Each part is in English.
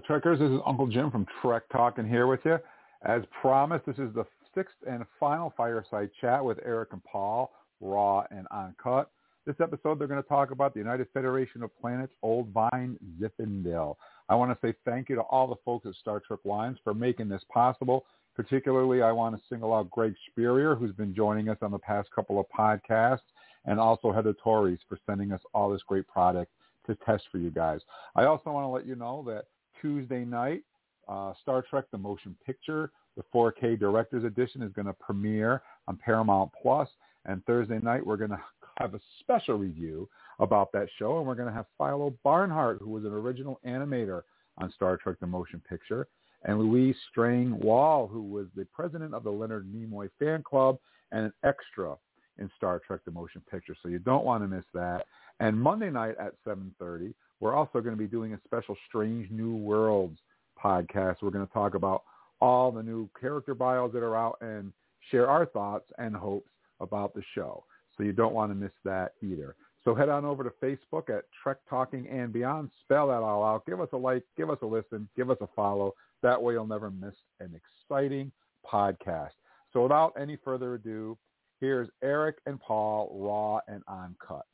Trekkers. This is Uncle Jim from Trek Talking here with you. As promised, this is the sixth and final fireside chat with Erik and Paul, Raw and Uncut. This episode, they're going to talk about the United Federation of Planets, Old Vine, Zinfandel. I want to say thank you to all the folks at Star Trek Wines for making this possible. Particularly, I want to single out Greg Spurrier, who's been joining us on the past couple of podcasts, and also Heather Torres for sending us all this great product to test for you guys. I also want to let you know that Tuesday night, uh, Star Trek The Motion Picture, the 4K Director's Edition is going to premiere on Paramount Plus. And Thursday night we're going to have a special review about that show, and we're going to have Philo Barnhart, who was an original animator on Star Trek The Motion Picture, and Louise Stange-Wahl, who was the president of the Leonard Nimoy fan club and an extra in Star Trek The Motion Picture. So you don't want to miss that. And Monday night at 7.30, we're also going to be doing a special Strange New Worlds podcast. We're going to talk about all the new character bios that are out and share our thoughts and hopes about the show. So you don't want to miss that either. So head on over to Facebook at Trek Talking and Beyond. Spell that all out. Give us a like. Give us a listen. Give us a follow. That way you'll never miss an exciting podcast. So without any further ado, here's Erik and Paul, raw and uncut.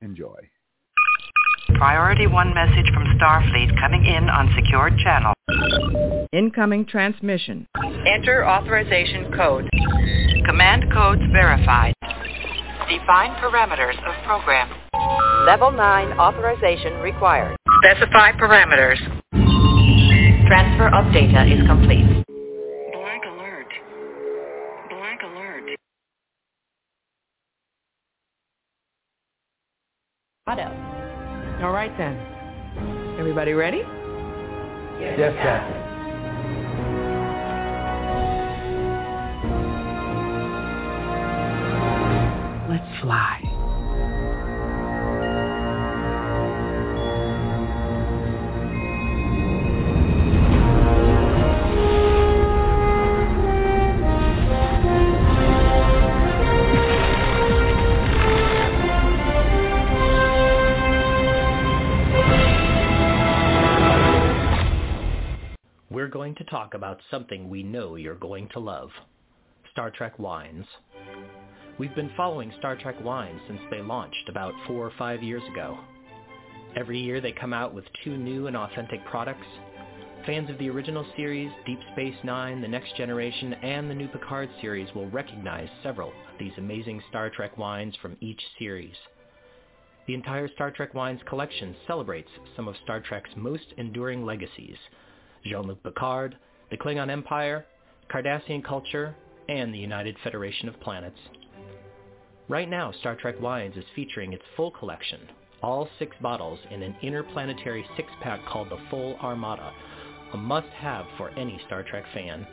Enjoy. Priority 1 message from Starfleet coming in on secured channel. Incoming transmission. Enter authorization code. Command codes verified. Define parameters of program. Level 9 authorization required. Specify parameters. Transfer of data is complete. Everybody ready? Yes, Captain. Let's fly. We're going to talk about something we know you're going to love. Star Trek wines. We've been following Star Trek wines since they launched about four or five years ago. Every year they come out with two new and authentic products. Fans of the original series, Deep Space Nine, The Next Generation, and the new Picard series will recognize several of these amazing Star Trek wines from each series. The entire Star Trek wines collection celebrates some of Star Trek's most enduring legacies, Jean-Luc Picard, the Klingon Empire, Cardassian culture, and the United Federation of Planets. Right now, Star Trek Wines is featuring its full collection, all six bottles in an interplanetary six-pack called the Full Armada, a must-have for any Star Trek fan.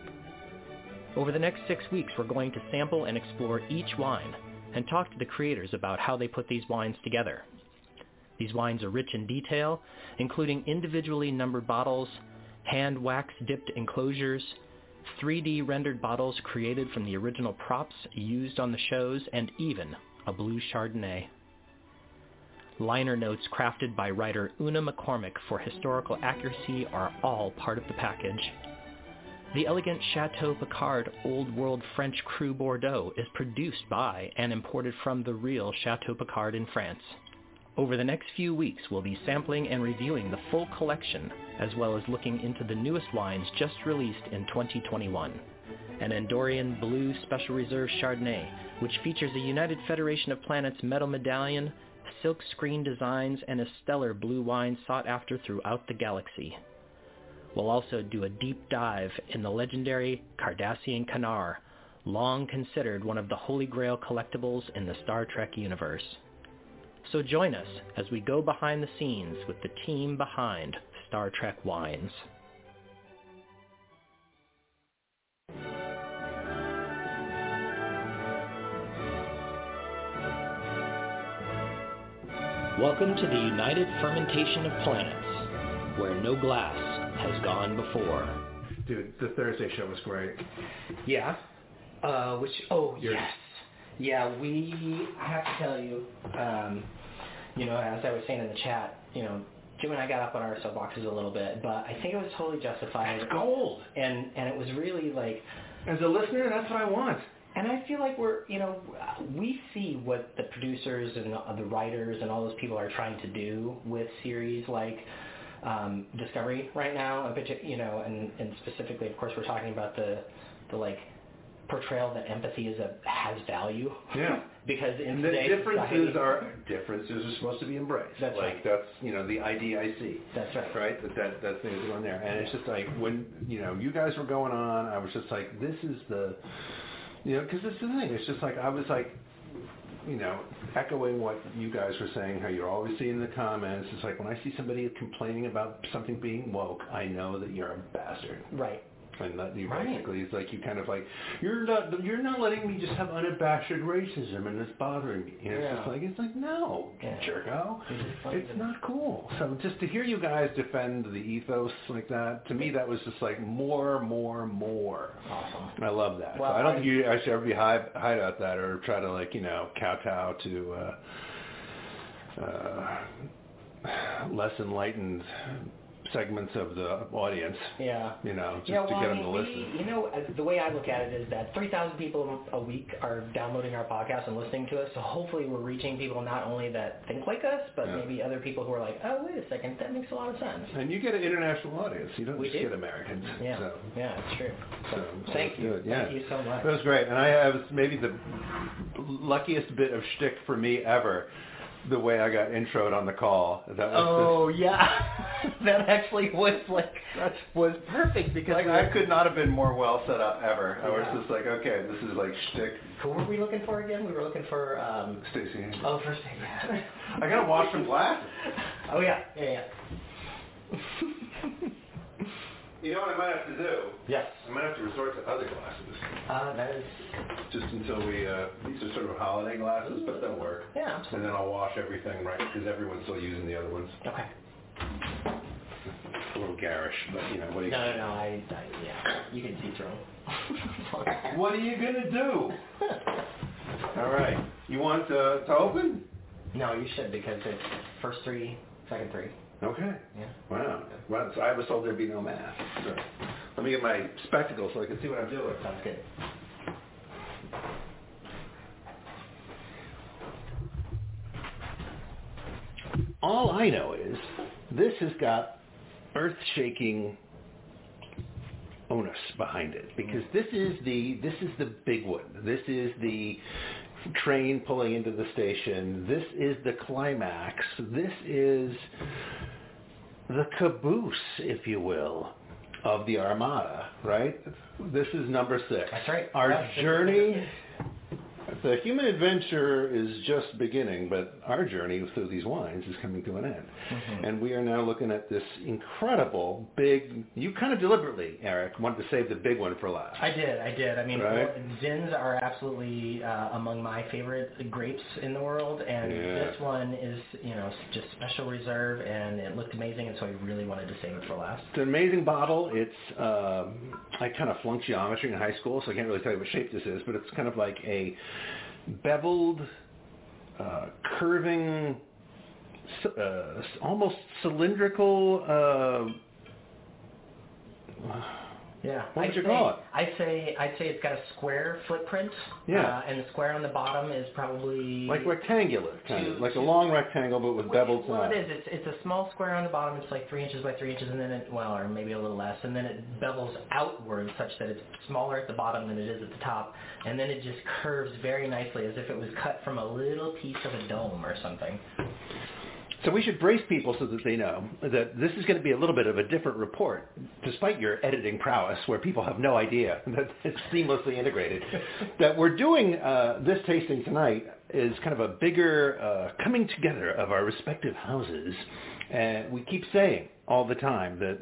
Over the next six weeks, we're going to sample and explore each wine and talk to the creators about how they put these wines together. These wines are rich in detail, including individually numbered bottles, hand wax dipped enclosures, 3D rendered bottles created from the original props used on the shows, and even a blue Chardonnay. Liner notes crafted by writer Una McCormack for historical accuracy are all part of the package. The elegant Chateau Picard Old World French Cru Bordeaux is produced by and imported from the real Chateau Picard in France. Over the next few weeks, we'll be sampling and reviewing the full collection, as well as looking into the newest wines just released in 2021. An Andorian Blue Special Reserve Chardonnay, which features a United Federation of Planets metal medallion, silk screen designs, and a stellar blue wine sought after throughout the galaxy. We'll also do a deep dive in the legendary Cardassian Kanar, long considered one of the holy grail collectibles in the Star Trek universe. So join us as we go behind the scenes with the team behind Star Trek Wines. Welcome to the United Fermentation of Planets, where no glass has gone before. Dude, the Thursday show was great. Yeah. Uh, which, oh, yes. Yeah, we, I have to tell you, um, you know, as I was saying in the chat, you know, Jim and I got up on our soapboxes a little bit, but I think it was totally justified. It's gold. And, and it was really like, As a listener, that's what I want. and I feel like we're, you know, we see what the producers and the, the writers and all those people are trying to do with series like um, Discovery right now, partic- you know, and, and specifically, of course, we're talking about the, the like portrayal that empathy is a has value. Yeah. because in the differences society- are differences are supposed to be embraced. That's like right. that's you know the IDIC. That's right. Right. That that that thing is going there, and it's just like when you know you guys were going on, I was just like, this is the, you know, because this is the thing. It's just like I was like, you know, echoing what you guys were saying, how you're always seeing the comments. It's like when I see somebody complaining about something being woke, I know that you're a bastard. Right. And that you Right. basically it's like you kind of like you're not you're not letting me just have unabashed racism and it's bothering me. And it's Yeah. just like it's like no, Yeah. jerko. It's just like It's the- not cool. So just to hear you guys defend the ethos like that, to me that was just like more, more, more. Awesome. I love that. Well, so I don't I- think you I should ever be hide, hide out that or try to like, you know, kowtow to uh, uh, less enlightened segments of the audience, Yeah. you know, just yeah, to get I them mean, to we, listen. you know, the way I look at it is that 3,000 people a week are downloading our podcast and listening to us. So hopefully we're reaching people not only that think like us, but Yeah. maybe other people who are like, oh, wait a second, that makes a lot of sense. And you get an international audience. You don't We just do. get Americans. Yeah, So, yeah, it's true. So, so, so thank you. good. Yeah. Thank you so much. That was great. And I have maybe the luckiest bit of shtick for me ever, the way I got introed on the call. That was Oh yeah, that actually was like that was perfect because like we I could not have been more well set up ever. I was just like, okay, this is like shtick. Who were we looking for again? We were looking for um. Stacy. Oh, first yeah. I gotta wash some glasses. Oh yeah, yeah, yeah. You know what I might have to do? yes. I might have to resort to other glasses, Uh, that is just until we. Uh, these are sort of holiday glasses, but they'll work. yeah. And then I'll wash everything right because everyone's still using the other ones. Okay. A little garish, but you know what do you? No, no, no. I, I yeah. You can see through. What are you gonna do? All right. You want uh, to open? no, you should because it's first three, second three. Okay. Yeah. Wow. Well, so I was told there'd be no math. So let me get my spectacles so I can see what I'm doing. Sounds good. All I know is this has got earth-shaking onus behind it because this is the this is the big one. This is the train pulling into the station. This is the climax. This is the caboose, if you will, of the Armada, right? This is number six. That's right. Our Yeah. journey the human adventure is just beginning, but our journey through these wines is coming to an end. Mm-hmm. And we are now looking at this incredible big, you kind of deliberately, Erik, wanted to save the big one for last. I did, I did. I mean, Right. Zins are absolutely uh, among my favorite grapes in the world, and Yeah. this one is, you know, just special reserve, and it looked amazing, and so I really wanted to save it for last. It's an amazing bottle. It's, um, I kind of flunked geometry in high school, so I can't really tell you what shape this is, but it's kind of like a beveled, uh, curving, uh, almost cylindrical, uh, Yeah. What would I'd you say, call it? I'd say I'd say it's got a square footprint. Yeah. Uh, and the square on the bottom is probably like rectangular, kind Two- of, like a long rectangle, but with beveled Well, sides. it is. It's, it's a small square on the bottom. It's like three inches by three inches, and then it, well, or maybe a little less, and then it bevels outward such that it's smaller at the bottom than it is at the top, and then it just curves very nicely as if it was cut from a little piece of a dome or something. So we should brace people so that they know that this is going to be a little bit of a different report, despite your editing prowess, where people have no idea that it's seamlessly integrated. that we're doing uh, this tasting tonight is kind of a bigger uh, coming together of our respective houses. And we keep saying all the time that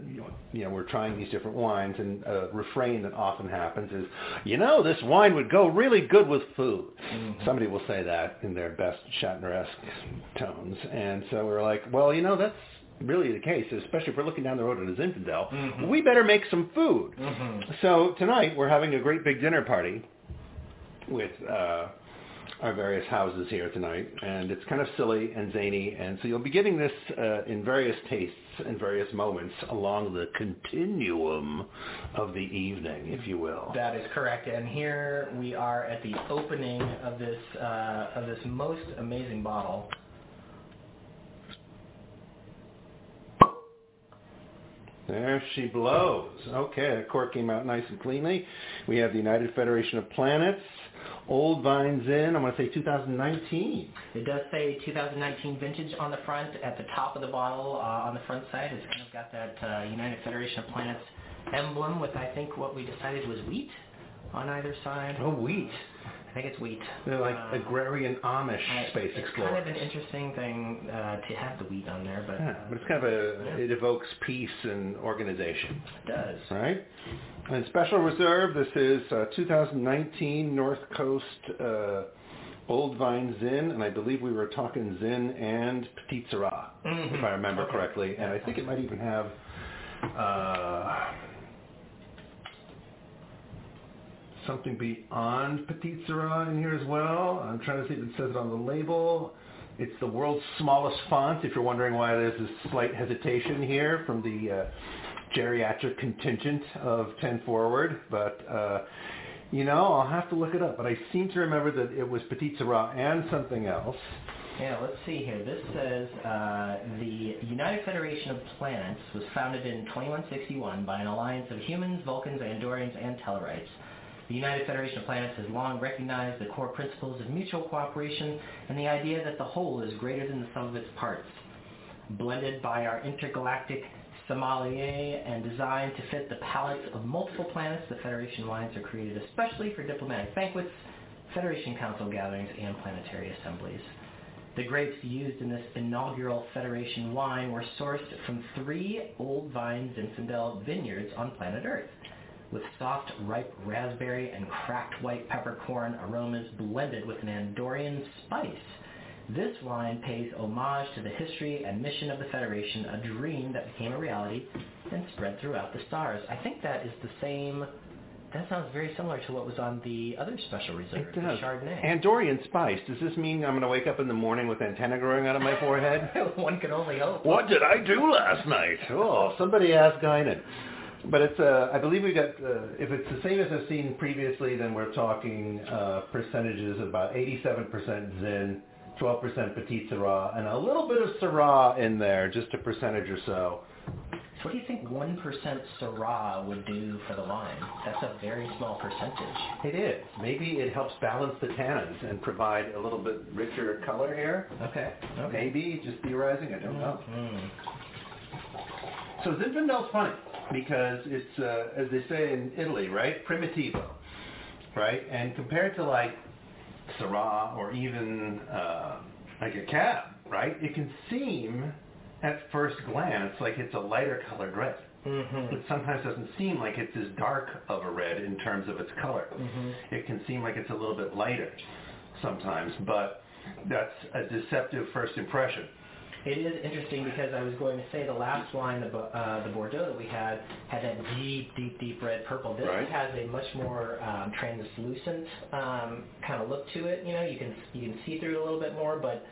you know we're trying these different wines, and a refrain that often happens is, you know, this wine would go really good with food. Mm-hmm. Somebody will say that in their best Shatner-esque tones, and so we're like, well, you know, that's really the case, especially if we're looking down the road at a Zinfandel, mm-hmm. we better make some food. Mm-hmm. So tonight we're having a great big dinner party with uh, our various houses here tonight, and it's kind of silly and zany, and so you'll be getting this uh, in various tastes and various moments along the continuum of the evening, if you will. That is correct, and here we are at the opening of this uh, of this most amazing bottle. There she blows. Okay, the cork came out nice and cleanly. We have the United Federation of Planets. Old Vine Zin, I'm going to say 2019. It does say 2019 vintage on the front at the top of the bottle uh, on the front side. It's kind of got that uh, United Federation of Planets emblem with I think what we decided was wheat on either side. Oh, wheat. I think it's wheat. They're like uh, agrarian Amish space it's explorer. It's kind of an interesting thing uh, to have the wheat on there, but yeah, but it's kind of a yeah. it evokes peace and organization. It does. Right. And special reserve. This is uh, 2019 North Coast uh, Old Vine Zin, and I believe we were talking Zin and Petite Sirah, mm-hmm. if I remember okay. correctly. And I think it might even have. Uh, something beyond Petite Sirah in here as well. I'm trying to see if it says it on the label. It's the world's smallest font, if you're wondering why there's a slight hesitation here from the uh, geriatric contingent of 10 Forward. But, uh, you know, I'll have to look it up. But I seem to remember that it was Petite Sirah and something else. Yeah, let's see here. This says uh, the United Federation of Planets was founded in 2161 by an alliance of humans, Vulcans, Andorians, and Tellarites. The United Federation of Planets has long recognized the core principles of mutual cooperation and the idea that the whole is greater than the sum of its parts. Blended by our intergalactic sommelier and designed to fit the palates of multiple planets, the Federation wines are created especially for diplomatic banquets, Federation Council gatherings, and planetary assemblies. The grapes used in this inaugural Federation wine were sourced from three old vines vine Zinfandel vineyards on planet Earth with soft, ripe raspberry and cracked white peppercorn aromas blended with an Andorian spice. This wine pays homage to the history and mission of the Federation, a dream that became a reality and spread throughout the stars. I think that is the same. That sounds very similar to what was on the other special reserve, it does. the Chardonnay. Andorian spice. Does this mean I'm going to wake up in the morning with antenna growing out of my forehead? One can only hope. What did I do last night? Oh, somebody ask Guinan. But it's, uh, I believe we got, uh, if it's the same as I've seen previously, then we're talking uh, percentages of about 87% Zin, 12% Petite Sirah, and a little bit of Syrah in there, just a percentage or so. What do you think 1% Syrah would do for the wine? That's a very small percentage. It is. Maybe it helps balance the tannins and provide a little bit richer color here. Okay. okay. Maybe, just theorizing, I don't know. Mm-hmm. So Zinfandel's funny because it's, uh, as they say in Italy, right? Primitivo, right? And compared to like Syrah or even uh, like a cab, right? It can seem at first glance like it's a lighter colored red. Mm-hmm. It sometimes doesn't seem like it's as dark of a red in terms of its color. Mm-hmm. It can seem like it's a little bit lighter sometimes, but that's a deceptive first impression. It is interesting because I was going to say the last wine, the, uh, the Bordeaux that we had, had that deep, deep, deep red purple. This right. has a much more um, translucent um, kind of look to it. You know, you can you can see through it a little bit more, but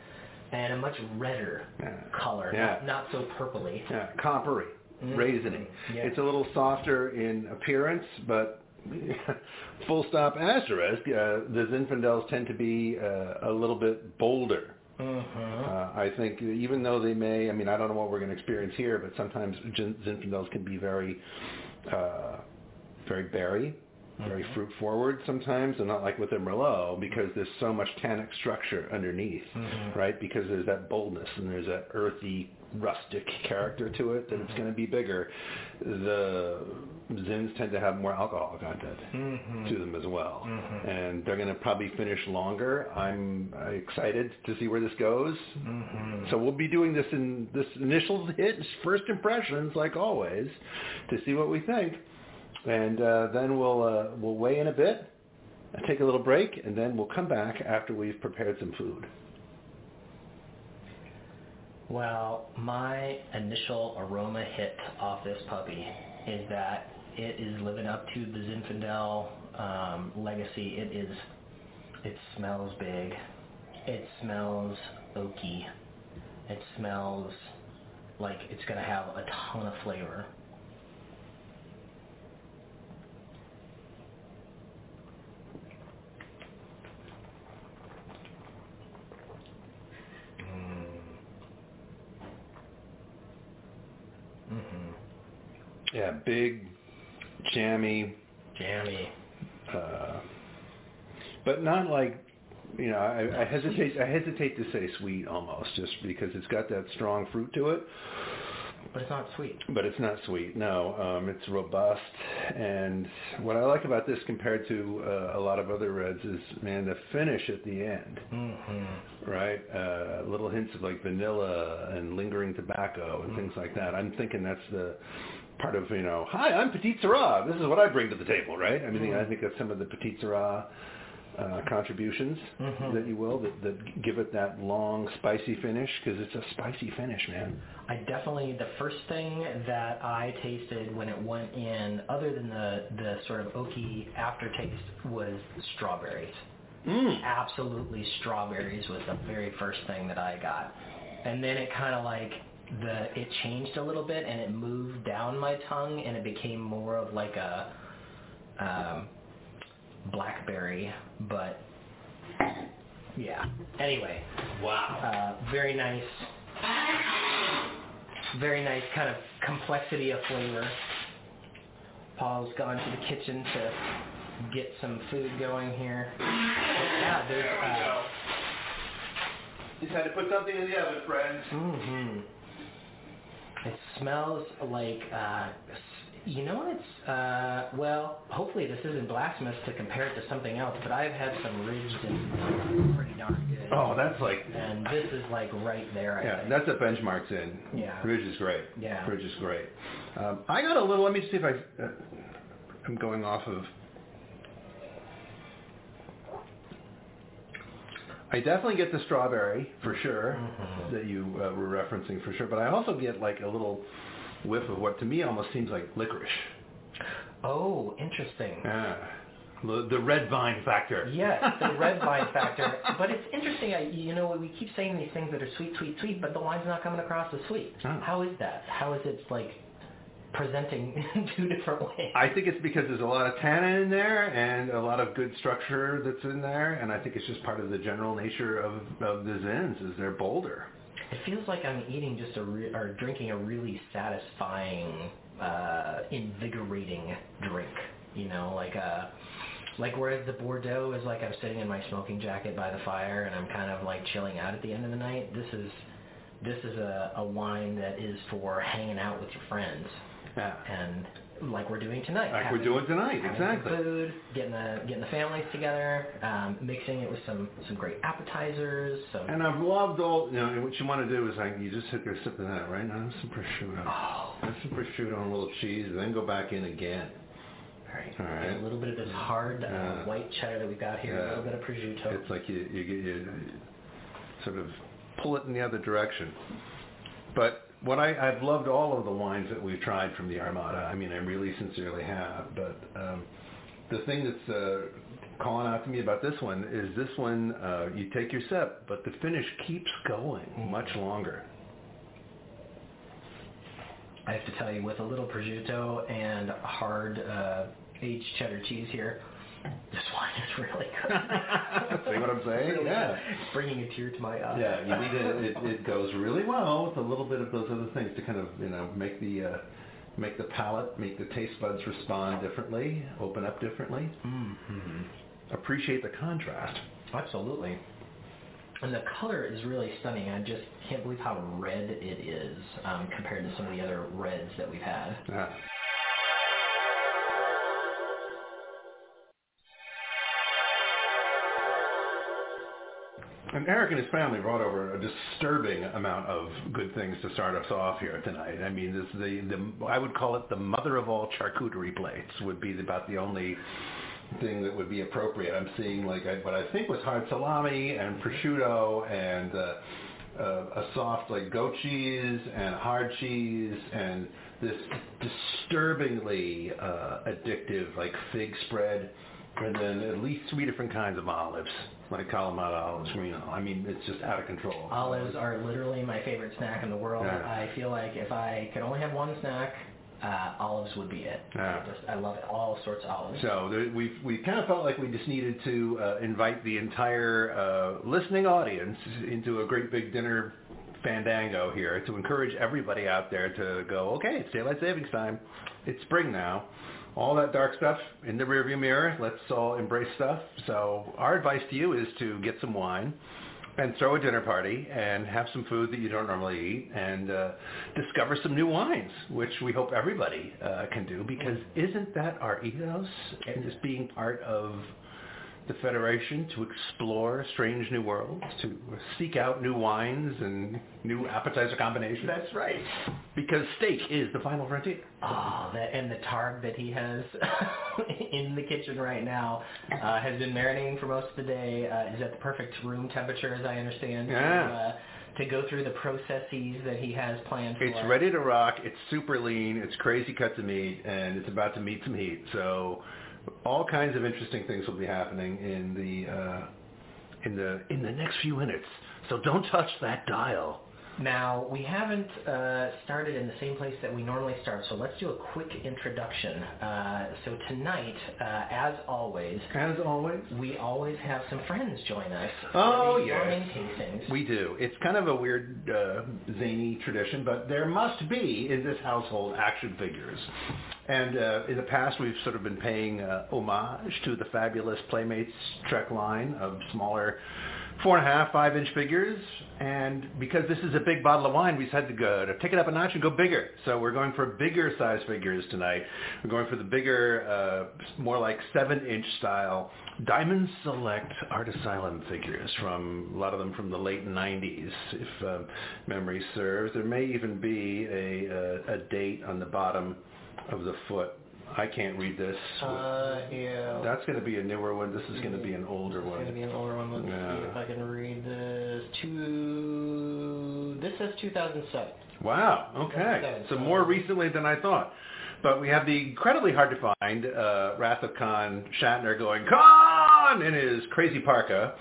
and a much redder yeah. color, yeah. not, not so purpley. Yeah, coppery, mm-hmm. raisiny. Yeah. It's a little softer in appearance, but full stop asterisk, uh, the Zinfandels tend to be uh, a little bit bolder Mm-hmm. Uh, I think even though they may, I mean, I don't know what we're going to experience here, but sometimes Zinfandels can be very, uh, very berry, very fruit forward sometimes, and not like with a Merlot because there's so much tannic structure underneath, right? Because there's that boldness and there's that earthy, rustic character to it that it's going to be bigger. The Zins tend to have more alcohol content to them as well, and they're going to probably finish longer. I'm excited to see where this goes. So we'll be doing this in this initial hit, first impressions, like always, to see what we think and uh, then we'll uh, we'll weigh in a bit, take a little break, and then we'll come back after we've prepared some food. Well, my initial aroma hit off this puppy is that it is living up to the Zinfandel um, legacy. It is. It smells big. It smells oaky. It smells like it's going to have a ton of flavor. Mm-hmm. Yeah, big, jammy, Jammy. uh, but not like you know. I, I hesitate. I hesitate to say sweet almost, just because it's got that strong fruit to it. But it's not sweet. But it's not sweet. No, um, it's robust. And what I like about this compared to uh, a lot of other reds is, man, the finish at the end. Mm-hmm. right? Uh, little hints of like vanilla and lingering tobacco and things like that. I'm thinking that's the part of you know, hi, I'm Petite Sirah. This is what I bring to the table, right? I mean, I think that's some of the Petite Sirah uh, contributions Mhm. that you will that, that give it that long spicy finish because it's a spicy finish, man. I definitely the first thing that I tasted when it went in, other than the the sort of oaky aftertaste, was strawberries. Mm. Absolutely, strawberries was the very first thing that I got, and then it kind of like the it changed a little bit and it moved down my tongue and it became more of like a um, blackberry, but yeah. Anyway, Wow. uh, very nice, very nice kind of complexity of flavor. Paul's gone to the kitchen to get some food going here. Yeah, there's. Uh, Just had to put something in the oven, friends. hmm It smells like, uh, you know what it's, uh, well, hopefully this isn't blasphemous to compare it to something else, but I've had some ridged and pretty darn good. Oh, that's like And this is like right there, I Yeah, think. that's a benchmark Zin. Yeah. Ridge is great. Yeah. Ridge is great. Um, I got a little. Let me see if I. Uh, I'm going off of. I definitely get the strawberry for sure Mhm. that you uh, were referencing for sure, but I also get like a little whiff of what to me almost seems like licorice. Oh, interesting. Yeah. The, the red vine factor. Yes, the red vine factor. But it's interesting. I, you know, we keep saying these things that are sweet, sweet, sweet, but the wine's not coming across as sweet. Oh. How is that? How is it like presenting in two different ways? I think it's because there's a lot of tannin in there and a lot of good structure that's in there, and I think it's just part of the general nature of, of the Zins is they're bolder. It feels like I'm eating just a re- or drinking a really satisfying, uh, invigorating drink. You know, like a like whereas the Bordeaux is like I'm sitting in my smoking jacket by the fire and I'm kind of like chilling out at the end of the night. This is this is a, a wine that is for hanging out with your friends Yeah. and like we're doing tonight. Like having- we're doing tonight, exactly. Food, getting the getting the families together, um, mixing it with some some great appetizers. Some And I've loved all, you know, what you want to do is like, you just sit there sipping that, right? Now some prosciutto. oh, Have some prosciutto and a little cheese, and then go back in again. All right. All right. A little bit of this hard uh, Yeah. white cheddar that we've got here, a little bit of prosciutto. It's like you, you get you sort of pull it in the other direction. But what I, I've loved all of the wines that we've tried from the Armada. I mean, I really sincerely have. But um, the thing that's uh, calling out to me about this one is this one, uh, you take your sip, but the finish keeps going much longer. I have to tell you, with a little prosciutto and hard uh, aged cheddar cheese here, this wine is really good. See what I'm saying? Really Yeah. good. It's bringing a tear to my eye. Yeah, you need to, it, it goes really well with a little bit of those other things to kind of, you know, make the uh, make the palate, make the taste buds respond differently, open up differently. Mm-hmm. Appreciate the contrast. Absolutely. And the color is really stunning. I just can't believe how red it is um, compared to some of the other reds that we've had. Yeah. And Erik and his family brought over a disturbing amount of good things to start us off here tonight. I mean, this the the I would call it the mother of all charcuterie plates would be about the only thing that would be appropriate. I'm seeing like I, what I think was hard salami and prosciutto and uh, uh, a soft like goat cheese and hard cheese and this disturbingly uh, addictive like fig spread and then at least three different kinds of olives, like Kalamata olives, you know. I mean, it's just out of control. Olives are literally my favorite snack in the world. Yeah. I feel like if I could only have one snack, uh, olives would be it. Yeah. I, just, I love it. All sorts of olives. So there, we've we kind of felt like we just needed to uh, invite the entire uh, listening audience into a great big dinner fandango here to encourage everybody out there to go. Okay, it's daylight savings time. It's spring now. All that dark stuff in the rearview mirror. Let's all embrace stuff. So our advice to you is to get some wine and throw a dinner party and have some food that you don't normally eat and uh, discover some new wines, which we hope everybody uh, can do because isn't that our ethos and just being part of the Federation to explore strange new worlds, to seek out new wines and new appetizer combinations? That's right. Because steak is the final frontier. Oh, that, and the targ that he has in the kitchen right now uh, has been marinating for most of the day. Uh, is at the perfect room temperature, as I understand. Yeah. To, uh, to go through the processes that he has planned for. It's ready to rock. It's super lean. It's crazy cuts of meat, and it's about to meet some heat. So, all kinds of interesting things will be happening in the uh, in the in the next few minutes. So don't touch that dial. Now, we haven't uh, started in the same place that we normally start, so let's do a quick introduction. Uh, so tonight, uh, as always, As always, we always have some friends join us. Oh, for yes. we do. It's kind of a weird uh, zany tradition, but there must be in this household action figures. And uh, in the past, we've sort of been paying uh, homage to the fabulous Playmates Trek line of smaller four and a half, five inch figures. And because this is a big bottle of wine, we decided to go to take it up a notch and go bigger. So we're going for bigger size figures tonight. We're going for the bigger, uh, more like seven inch style Diamond Select Art Asylum figures from a lot of them from the late 90s, if um, memory serves. There may even be a, a, a date on the bottom of the foot. I can't read this. Uh, yeah. That's going to be a newer one. This is going to be an older It's going to one. be an older one. Let's Yeah. see if I can read this. Two. This says 2007. Wow. Okay. So more recently than I thought. But we have the incredibly hard to find uh, Wrath of Khan Shatner going Khan in his crazy parka.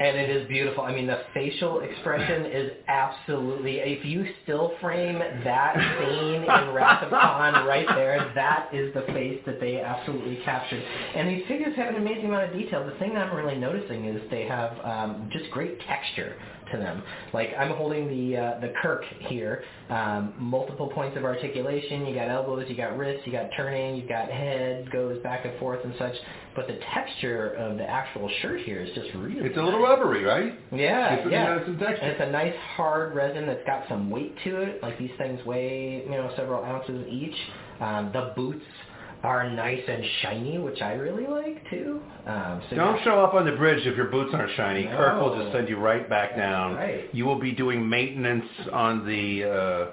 And it is beautiful. I mean, the facial expression is absolutely. If you still frame that scene in Wrath of Khan right there, that is the face that they absolutely captured. And these figures have an amazing amount of detail. The thing that I'm really noticing is they have um, just great texture to them. Like I'm holding the uh, the Kirk here, um, multiple points of articulation. You got elbows, you got wrists, you got turning, you got head goes back and forth and such. But the texture of the actual shirt here is just really. It's a little rubbery, right? Yeah, It's- yeah. has some texture. And it's a nice hard resin that's got some weight to it. Like these things weigh, you know, several ounces each. Um, the boots are nice and shiny, which I really like too. Um, so Don't show up on the bridge if your boots aren't shiny. Kirk will just send you right back down. right. You will be doing maintenance on the uh,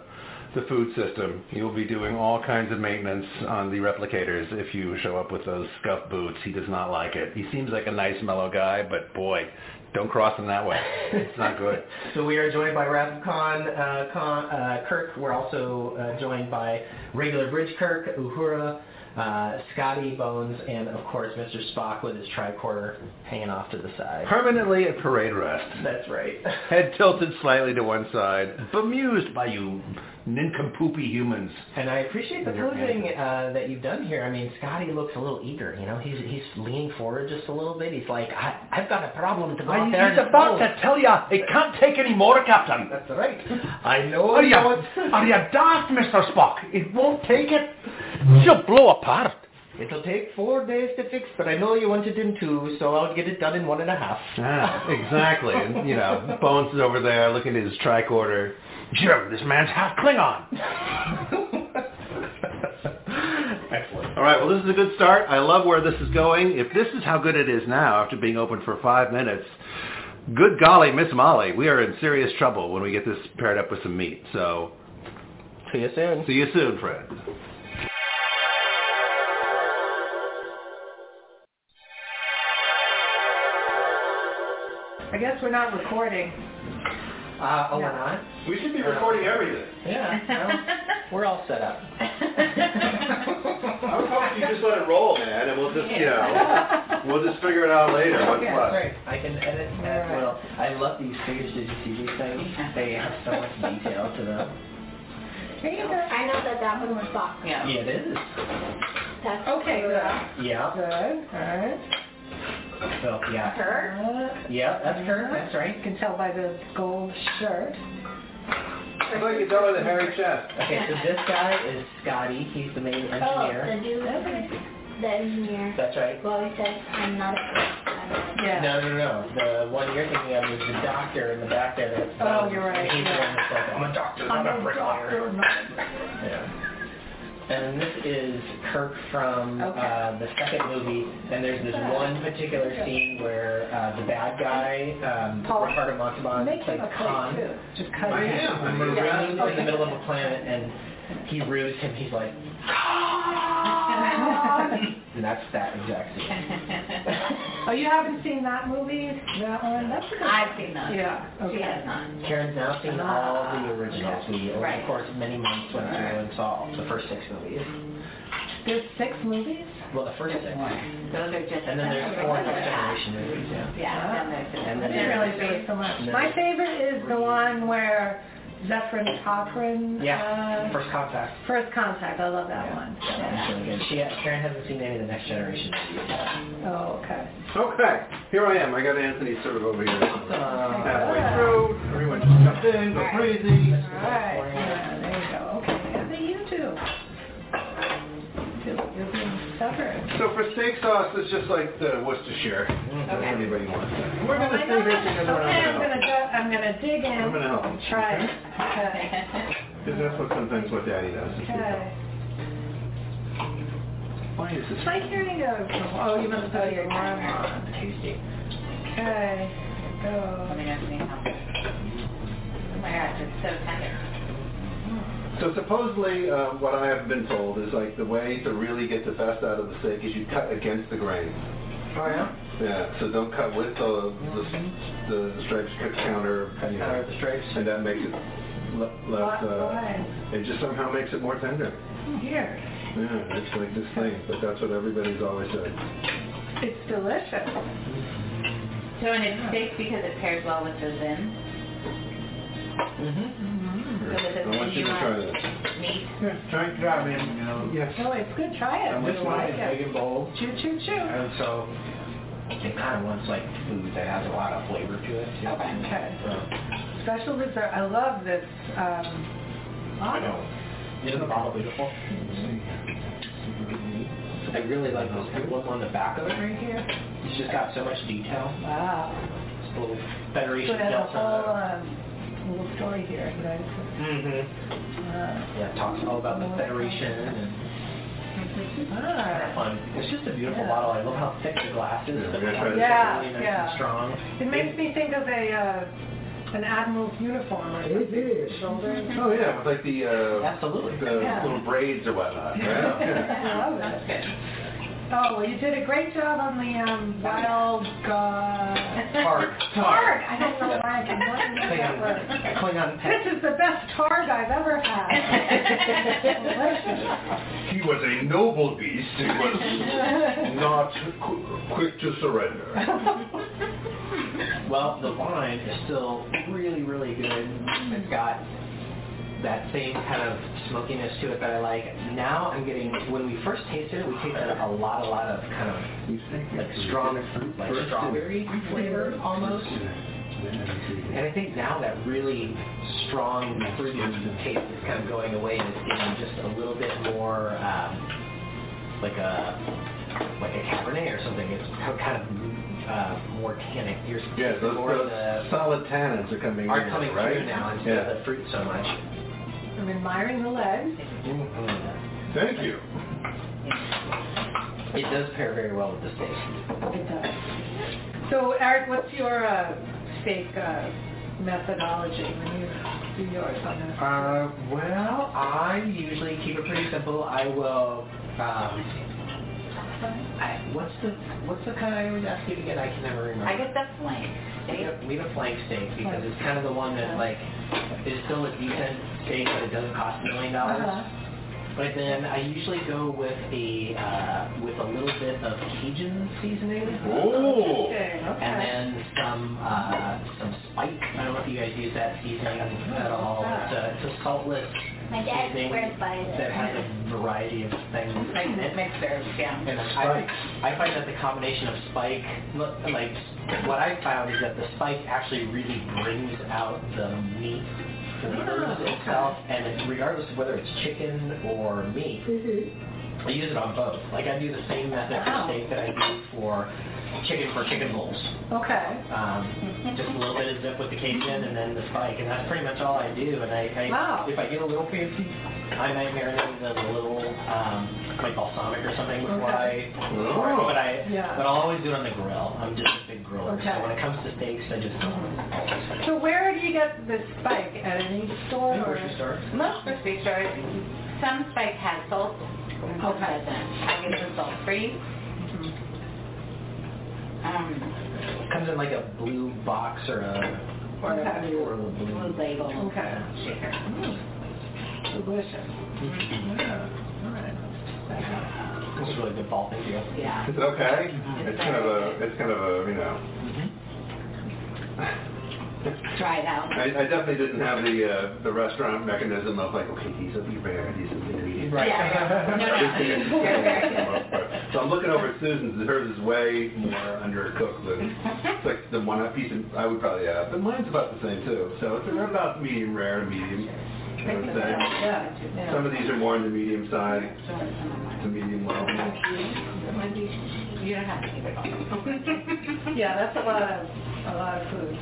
the food system. You'll be doing all kinds of maintenance on the replicators if you show up with those scuff boots. He does not like it. He seems like a nice, mellow guy, but boy, don't cross him that way. It's not good. so we are joined by Rav Khan, uh, Khan uh, Kirk. We're also uh, joined by regular Bridge Kirk, Uhura, uh, Scotty Bones, and of course Mr. Spock with his tricorder hanging off to the side. Permanently at parade rest. That's right. Head tilted slightly to one side, bemused by you nincompoopy humans. And I appreciate the And posing uh, that you've done here. I mean, Scotty looks a little eager. You know, he's he's leaning forward just a little bit. He's like, I, I've got a problem to go out there. He's and about to tell you, it can't take any more, Captain. That's right. I know. Are you, are you daft, Mr. Spock? It won't take it. She'll blow apart. It'll take four days to fix, but I know you want it in two, so I'll get it done in one and a half. Ah, exactly. And, you know, Bones is over there looking at his tricorder. Jim, this man's half Klingon. Excellent. All right, well, this is a good start. I love where this is going. If this is how good it is now after being open for five minutes, good golly, Miss Molly, we are in serious trouble when we get this paired up with some meat. So See you soon. see you soon, friends. I guess we're not recording. Uh, oh, No. we're not? We should be recording everything. Yeah. well, we're all set up. I was hoping you just let it roll, man, and we'll just, you know, we'll just figure it out later. What's Okay, what? Right. I can edit as well. I love these figures. Did you see these things? They have so much detail to them. Here you go. I know that that one was Fox. Yeah, it is. That's Okay, good. Yeah. Good. All right. So, yeah. her. Uh, Yeah, that's her. That's right. You can tell by the gold shirt. I thought you could tell by the hairy chest. Okay, so this guy is Scotty. He's the main engineer. Oh, engineer. the dude, the engineer. That's right. Well, he says, I'm not a I'm not a Yeah. No, no, no. The one you're thinking of is the doctor in the back there. That's Oh, you're right, He's the one that's like, I'm a doctor, I'm not a a bricklayer. doctor, Yeah. And this is Kirk from Okay. uh, the second movie, and there's this one particular scene where uh, the bad guy, um, Paul, Ricardo Montalban, Make plays him a Khan, plate too. Just cut I it. am. a marine in the middle of a planet, and he rues him. He's like, and that's that exact scene. Oh, you haven't seen that movie? That one? That's a good I've seen that. Yeah. She Okay. has not. Karen's now seen uh, all the originals. We, over Right. the course of many months, went through and saw the first six movies. There's six movies. Well, the first six. Those are just. And then there's four next generation movies, yeah. Yeah, and then there's. And then didn't there's- really see so much. My favorite is the one where Zephyr Cochrane. Yeah, Uh, First Contact. First Contact. I love that one. Yeah, that's really good. She, Karen hasn't seen any of the next generation movies yet. Oh, okay. Okay, here I am. I got Anthony sort of over here. Uh, Halfway through. Everyone just jumped in, go crazy. All right. Yeah, there you go. Okay. Anthony, you too. Feel like You're being stubborn. So for steak sauce, it's just like the Worcestershire. If anybody wants that. We're gonna I stay know here that. because Okay, I'm we're gonna go, I'm gonna dig in. I'm gonna help. and Try it. Okay. Because that's what sometimes what Daddy does. Okay. Why is this? My hearing goes. Oh, you must put your arm on. tasty. Okay. Go. Let me know if you need help. Oh my gosh, it's so tender. So supposedly, um, what I have been told is like the way to really get the best out of the steak is you cut against the grain. Oh, yeah? Yeah. So don't cut with the the, the stripes counter. Cut you counter know, with the stripes. and that makes it le- less. Uh, it just somehow makes it more tender. Here. Yeah, it's like this thing, but that's what everybody's always said. It's delicious. So and it sticks because it pairs well with the Zin. Mm-hmm. So with the I want Zin you you to try want this. meat. Try it, try it, you know. Yes. Oh, it's good. Try it. And We this one like is it. big and bold. Choo choo choo. And so it kind of wants like food that has a lot of flavor to it. Too. Okay. So, Special dessert. I love this. Um, I know. Isn't the bottle beautiful? I really like this emblem on the back of it right here. It's just got so much detail. wow. It's a little So Federation it has a whole Delta. um, little story here. You know, Mm-hmm. uh, Yeah, it talks all about the Federation and ah. fun. It's just a beautiful Yeah. bottle. I love how thick the glass is. Yeah, The we're gonna try glass this. is Yeah, really nice yeah. and strong. It makes me think of a uh, an admiral's uniform or something. Shoulders. Oh yeah, with like the uh, Absolutely. the Yeah. little braids or whatnot. Right? Yeah. I love it. Oh, well, you did a great job on the um, wild god. Targ. Targ. I don't know why I can never use that word. Klingon. This is the best targ I've ever had. He was a noble beast. He was not qu- quick to surrender. Well, the wine is still really, really good. It's got that same kind of smokiness to it that I like. Now I'm getting when we first tasted it, we tasted a lot, a lot of kind of like strong, like strawberry flavor almost. And I think now that really strong fruity taste is kind of going away and it's getting just a little bit more um, like a like a Cabernet or something. It's kind of uh, more tannic. You're Yeah, those, more of those the solid tannins are coming are in, coming right? through now instead yeah. of the fruit so much. I'm admiring the legs. Thank you. It does pair very well with the steak. It does. So, Erik, what's your uh, steak uh, methodology when you do yours on that? Uh, well, I usually keep it pretty simple. I will. Um, I, what's the what's the kind I always ask you to get? I can never remember. I get the flank We steak. have, we have a flank steak because it's kind of the one that like is still a decent steak, but it doesn't cost a million dollars. Uh-huh. But then I usually go with a uh, with a little bit of Cajun seasoning. Oh. Okay, okay. And then some uh, some spike. I don't know if you guys use that seasoning at all. It's a, it's a saltless My dad seasoning swears by it. that has a variety of things in it. Mixers, yeah. And I, I find that the combination of spike, like what I found is that the spike actually really brings out the meat flavors oh, okay. itself, and it, regardless of whether it's chicken or meat, mm-hmm. I use it on both. Like I do the same method for steak that I do for chicken for chicken bowls. Okay. Um, just a little bit of dip with the Cajun and then the spike, and that's pretty much all I do. And I, I Wow. if I get a little fancy, I might marinate it in a little um, like balsamic or something before Okay. I. Oh. But I, Yeah. but I'll always do it on the grill. I'm just a big griller, Okay. so when it comes to steaks, I just don't. always. So where do you get the spike? At any store? or- Grocery store. Most grocery stores, some spike has salt, some Okay. doesn't. I get the salt free. Um, It comes in like a blue box or a or a, Okay. or a blue. blue label. Okay. Shaker. Delicious. Yeah. All right. This is really good fall. Thank you. Yeah. Is it okay? It's kind of a, it's kind of a, you know. Try it out. I, I definitely didn't have the uh, the restaurant mechanism of like, okay, these will be rare, these will be medium. Right. Yeah. No, no. You're very for the most part. So I'm looking over at Susan's. Hers is way more undercooked than it's like the one I piece of, I would probably have. But mine's about the same too. So it's about medium rare to medium. I would say. Yeah. yeah. Some of these are more on the medium side, Some of them the medium level. Are. You don't have to keep it all. Yeah, that's a lot of a lot of food.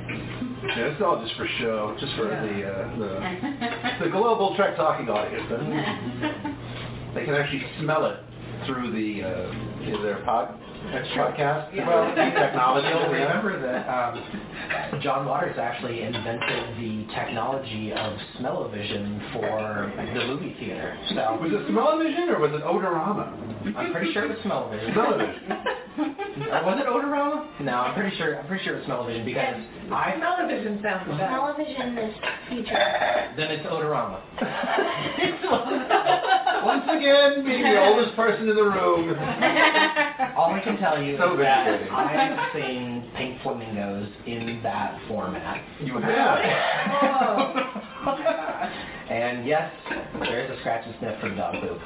Yeah, it's all just for show, just for Yeah. the uh, the the global Trek talking audience. huh? They can actually smell it through the uh, their pod podcast Well, technology. You'll remember that um, John Waters actually invented the technology of smell-o-vision for the movie theater. So Was it smell-o-vision or was it odorama? I'm pretty sure it was smell-o-vision. Smell-o-vision. Uh, was it odorama? No, I'm pretty sure. I'm pretty sure it was smell-o-vision because I Television sounds better. Television is future. then it's odorama. Once again, being the oldest person in the room. All I can tell you So is that. I've seen pink flamingos in that format. You have. Oh. And yes, there is a scratch and sniff for the dog poop.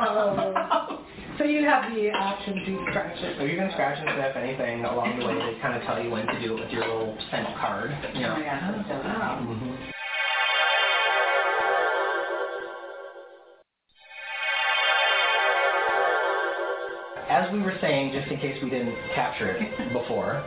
Oh. So you have the option to scratch So it. you can scratch and sniff anything along the way. They kind of tell you when to do it with your little scent card. You know. Oh, oh mm-hmm. We were saying, just in case we didn't capture it before,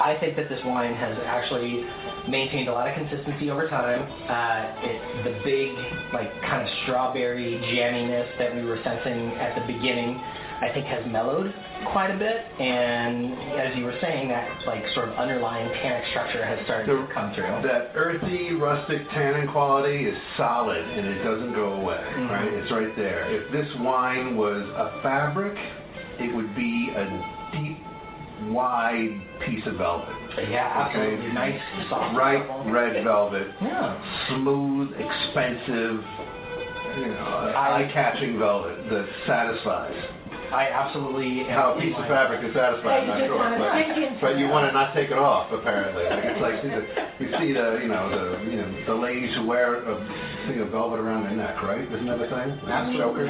I think that this wine has actually maintained a lot of consistency over time. Uh, it, the big, like, kind of strawberry jamminess that we were sensing at the beginning, I think has mellowed quite a bit. And as you were saying, that, like, sort of underlying tannic structure has started to come through. That earthy, rustic tannin quality is solid and it doesn't go away, Mhm. right? It's right there. If this wine was a fabric, it would be a deep, wide piece of velvet. Yeah, absolutely. Okay. Nice, soft. Right red velvet, Yeah. smooth, expensive, you know, eye-catching velvet that satisfies. I absolutely am How a piece of fabric is satisfied, I'm not sure. But, but you want to not take it off, apparently. Like it's like You see the, you know, the, you know, the ladies who wear a thing of velvet around their neck, right? Isn't that a thing? That's choker.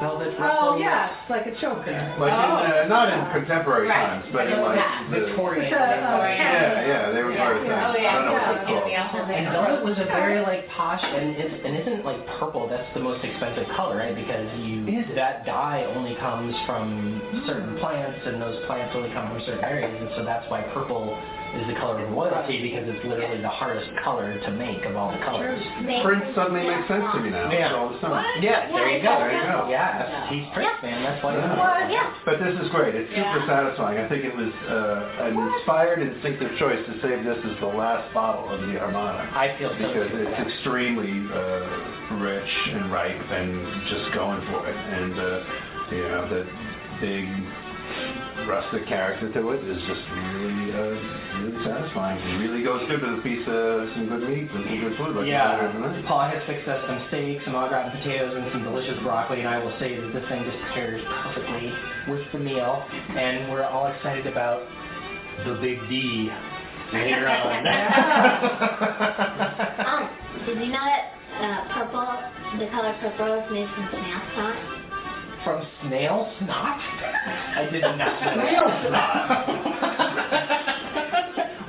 Velvet Oh, ruffle. yeah, it's like a choker. Like in, uh, not in contemporary Right. times, but in like the, Victorian. It's a, a yeah, yeah, they were part of things. Oh, I yeah. don't know what Yeah. it's called. And velvet was a very like posh, and it's, and isn't like purple. That's the most expensive color, right? Because you Is that dye only comes from certain plants, and those plants only come from certain areas, and so that's why purple is the color of royalty because it's literally the hardest color to make of all the colors. Prince suddenly makes sense to me now. Yeah. All of a sudden. Yeah, there you go. There you go. Yeah, he's Prince, man. That's why. Yeah. Yeah. But this is great. It's super satisfying. I think it was uh, an inspired, instinctive choice to save this as the last bottle of the Armada. I feel so. because too. it's extremely uh, rich and ripe and just going for it. And uh, you know the big rustic character to it is just really, uh, really satisfying. It really goes good with a piece of some good meat and some good food like Yeah, you had Paul has fixed us some steaks, some au gratin potatoes, and some delicious broccoli, and I will say that this thing just pairs perfectly with the meal, and we're all excited about the big D later on. Um, did you know that uh, purple, the color purple is made from snail snot? From snail snot? I did not know. Snail snot?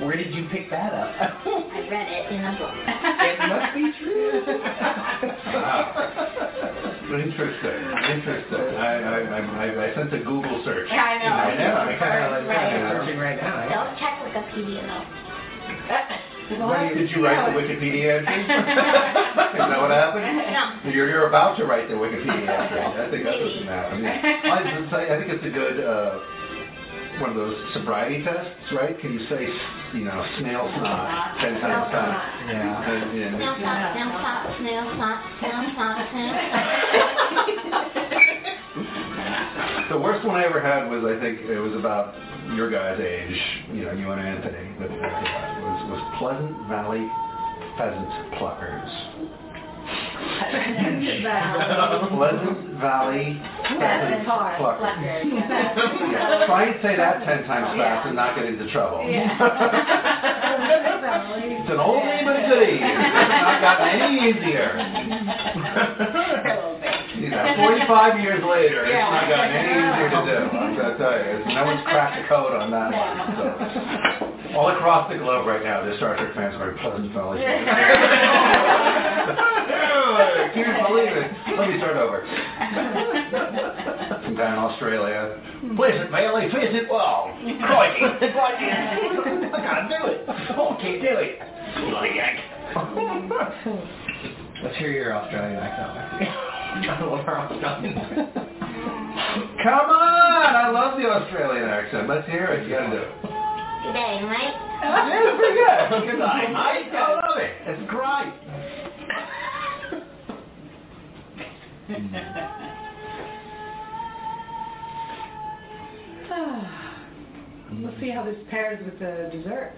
Where did you pick that up? I read it in a book. it must be true. Wow. Interesting. Interesting. I, I, I, I, I sent a Google search. Yeah, I know. I know. I kind of Right. like Searching right now. yeah. Don't check Wikipedia though. What, did you write the Wikipedia entry? Is that what happened? No. You're, you're about to write the Wikipedia entry. I think going to happen. I, would I think it's a good, uh, one of those sobriety tests, right? Can you say, you know, snail snot ten times fast? Yeah. And, and, Snail snot, snail snot, snail snot, snail snot, snail the worst one I ever had was, I think, it was about your guys' age, you know, you and Anthony, was, was Pleasant Valley Pheasant Pluckers. Pleasant Valley Pheasant Pluckers. Yeah, try and say that ten times fast and not get into trouble. It's an old name but a goodie. It's not gotten any easier. You know, 45 years later, it's not gotten any easier to do. I'm going to tell you. It's- No one's cracked the code on that one. So. All across the globe right now, there's Star Trek fans are Pleasant Valley. I can't believe it. Let me start over. Some guy in Australia. Pleasant Valley, visit well. Crikey. Crikey. I gotta do it. Oh, can't do it. Bloody yank. Let's hear your Australian accent. I don't our Australian. Come on! I love the Australian accent. Let's hear it. You gotta do it. Good day, mate. Yeah, it's pretty good. Good night, mate. I love it. It's great. Hmm. We'll see how this pairs with the dessert.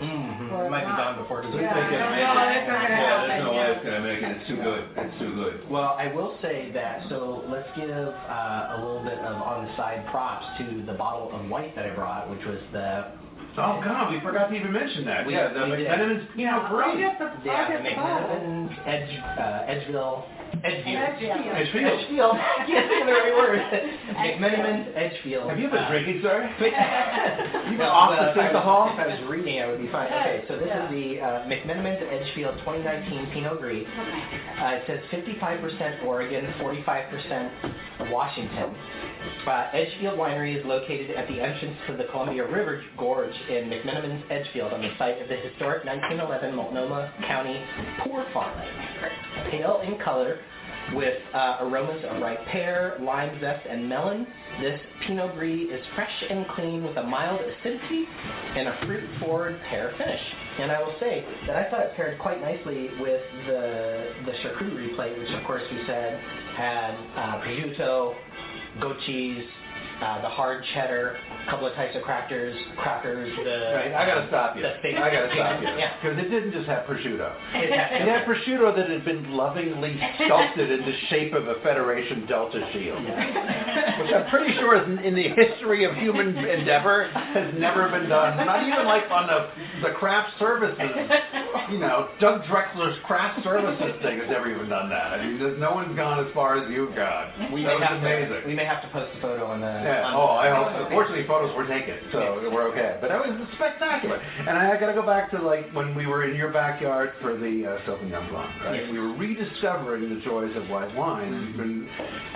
Mm-hmm. Or It might be not. done before dessert. Yeah, Think I it'll don't make know it. if it's gonna Yeah, there's happen, no way yeah. it's gonna make it. It's too good. It's too good. Well, I will say that, so let's give uh, a little bit of on-the-side props to the bottle of white that I brought, which was the, Oh God, we forgot to even mention that. We- yeah, the we did. McMenamin's Pinot I'll Gris. get the, I'll yeah, get the the bottle. McMenamin Edge, uh, Edgeville, Edgefield. Edgefield. Edgefield. Edgefield. I can't think of the right word. McMenamin's Edgefield. Have you ever Uh, drinking, sir? you been off the if I was- hall? If I was reading, I would be fine. Okay, so this Yeah. is the uh, McMenamin's Edgefield 2019 Pinot Gris. Uh, it says 55% Oregon, 45% Washington. Uh, Edgefield Winery is located at the entrance to the Columbia River Gorge in McMenamin's Edgefield on the site of the historic 1911 Multnomah County Poor Farm. Pale in color with uh, aromas of ripe pear, lime zest, and melon. This Pinot Gris is fresh and clean with a mild acidity and a fruit-forward pear finish. And I will say that I thought it paired quite nicely with the the charcuterie plate, which of course we said had uh, prosciutto, goat cheese, uh, the hard cheddar, a couple of types of crackers, crackers, the Right, I gotta stop you. The I gotta stop you. Yeah. Because it didn't just have prosciutto. It had- It had prosciutto that had been lovingly sculpted in the shape of a Federation Delta shield. Which I'm pretty sure is in, in the history of human endeavor has never been done. Not even like on the, the craft services, you know, Doug Drexler's craft services thing has never even done that. I mean, no one's gone as far as you've gone. We that may was have amazing. To, we may have to post a photo on the. Yeah. Oh, I hope so. Fortunately, photos were taken, so we're okay. But that was spectacular. And I got to go back to like when we were in your backyard for the uh, Sauvignon Blanc, right? Yes. We were rediscovering the joys of white wine, and,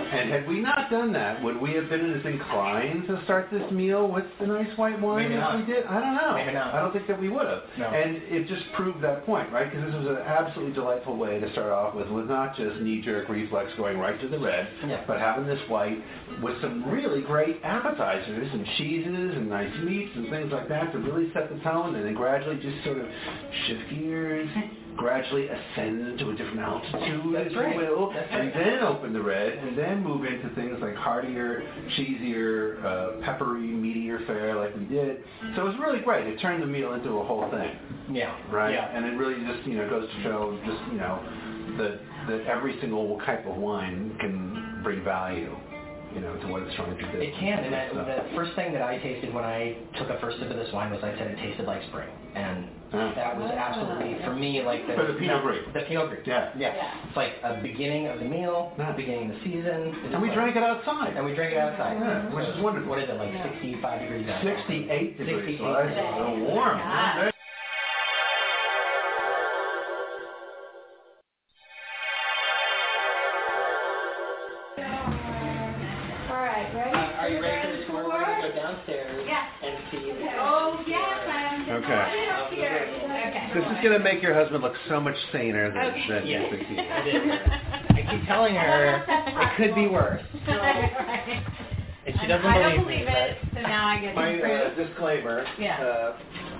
and had we not done that, would we have been as inclined to start this meal with the nice white wine Maybe as not. we did? I don't know. Maybe not. I don't think that we would have. No. And it just proved that point, right? Because this was an absolutely delightful way to start off with, with not just knee-jerk reflex going right to the red, Yeah. but having this white with some really great appetizers and cheeses and nice meats and things like that to really set the tone and then gradually just sort of shift gears, gradually ascend to a different altitude, That's if you will, That's and right. then open the red and then move into things like heartier, cheesier, uh, peppery, meatier fare like we did. So it was really great. It turned the meal into a whole thing Yeah. right? Yeah. And it really just you know goes to show just you know that that every single type of wine can bring value, you know, to what it's trying to do. It can, and I, So- the first thing that I tasted when I took a first sip of this wine was I said it tasted like spring, and Ah. that was absolutely for me like the For the Pinot Gris. The Pinot Gris. Yeah. yeah, It's like a beginning of the meal, Yeah. beginning of the season. It's and we like- drank it outside. And we drank it outside. Yeah, which So is wonderful. What is it like? Yeah. 65 degrees outside. 68 degrees, 68 so that's a little warm. This is going to make your husband look so much saner than, Okay. than Yeah. you think he is. I keep telling her it could be worse, and she doesn't I believe don't me. believe it, so now I get My to uh, prove. disclaimer, Yeah. uh,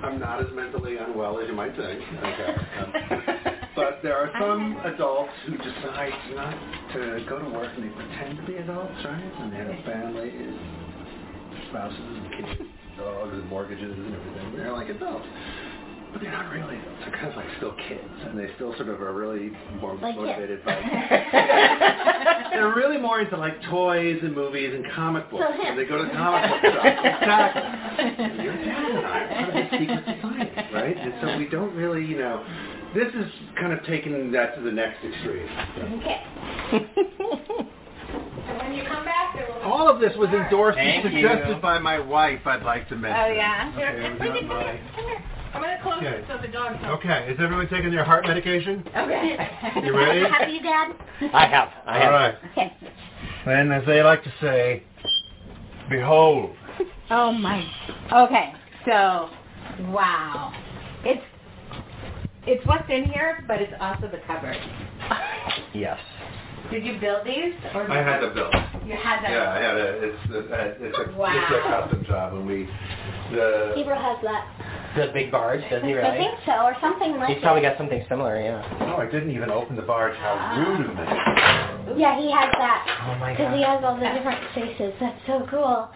I'm not as mentally unwell as you might think. Okay. Um, but But there are some adults who decide not to go to work and they pretend to be adults, right? And they have families, spouses, and kids, and dogs, and mortgages, and everything. They're like adults. But they're not really. They're kind of like still kids. And they still sort of are really more Like motivated by... they're really more into like toys and movies and comic books. So him. and they go to comic book shops. Exactly. Your dad and I are kind of a secret society, right? And so we don't really, you know, this is kind of taking that to the next extreme. Okay. And when you come back, there will be. All of this was endorsed and Thank you. suggested by my wife, I'd like to mention. Oh, yeah. Okay, it was not my... I'm going to close Okay. it so the dogs don't. Okay, is everyone taking their heart medication? Okay. You ready? Have you, Dad? I have. I have. All right. Okay. And as they like to say, behold. Oh my. Okay, so wow, it's it's what's in here, but it's also the cupboard. Yes. Did you build these, or I had to build. you had that? Yeah, I had a. It's a. It's a. Wow. It's a custom job, and we. The. Hebrew has that. The big barge, does he really? I think so, or something like that. He's probably that. got something similar, yeah. No, I didn't even open the barge. How ah. rude of me. Yeah, he has that. Oh my Because he has all the different faces. That's so cool.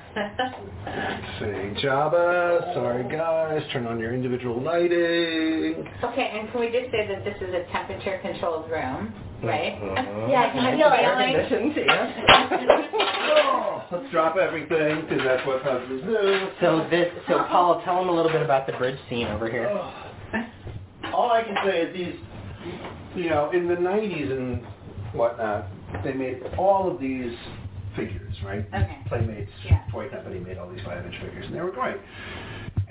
Say Jabba. Sorry, guys. Turn on your individual lighting. Okay, and can we just say that this is a temperature-controlled room, right? Mhm. Yeah, I can feel it. Air conditioned, yeah. Let's drop everything because that's what husbands do. So this, so Paul, tell him a little bit about the bridge scene over here. All I can say is these, you know, in the 90s and whatnot, they made all of these figures, right? Okay. Playmates, Yeah. toy company made all these five-inch figures, and they were great.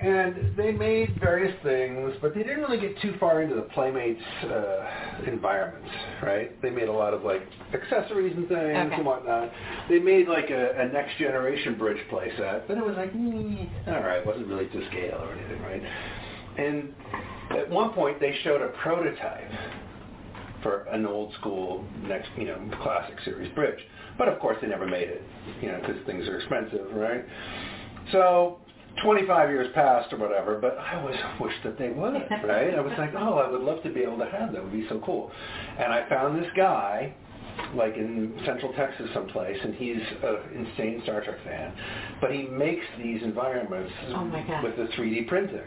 And they made various things, but they didn't really get too far into the Playmates uh, environment, right? They made a lot of like accessories and things Okay. and whatnot. They made like a, a next generation bridge playset, but it was like, mm, all right, wasn't really to scale or anything, right? And at one point, they showed a prototype for an old school next, you know, classic series bridge. But of course, they never made it, you know, because things are expensive, right? So 25 years passed or whatever, but I always wished that they would, right? I was like, oh, I would love to be able to have that. It would be so cool. And I found this guy like in Central Texas someplace, and he's an insane Star Trek fan. But he makes these environments Oh with the 3D printing.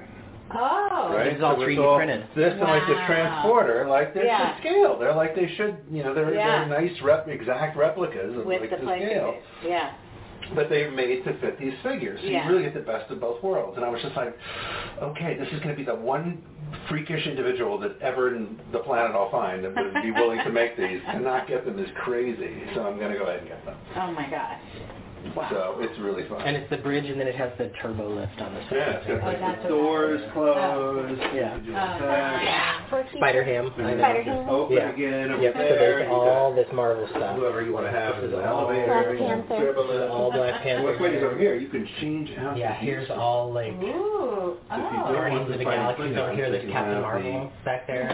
Oh. Right? It's all So 3D all printed. This and like the transporter, like they're Yeah. to scale. They're like they should, you know, they're, Yeah. they're nice rep, exact replicas of With like the to play scale. figures. Yeah. But they're made to fit these figures. So Yeah. you really get the best of both worlds. And I was just like, okay, this is going to be the one freakish individual that ever in the planet I'll find that would be willing to make these. To not get them is crazy. So I'm going to go ahead and get them. Oh my gosh. Wow. So it's really fun. And it's the bridge, and then it has the turbo lift on the side. yeah, it's got Oh, like that's the doors that is. closed. Yeah. You do Oh, yeah. Spider Ham. And I then know. it just open Yeah. again over Yep. So there. there's You all this Marvel stuff. whoever you want to have This is an all elevator. Black you can Panther. dribble This all Black Panther. What's funny is over here, you can change out. Yeah. Here's pieces. all like Ooh. If you Oh. don't- Guardians of the Galaxy. So here, there's Captain Marvel back there.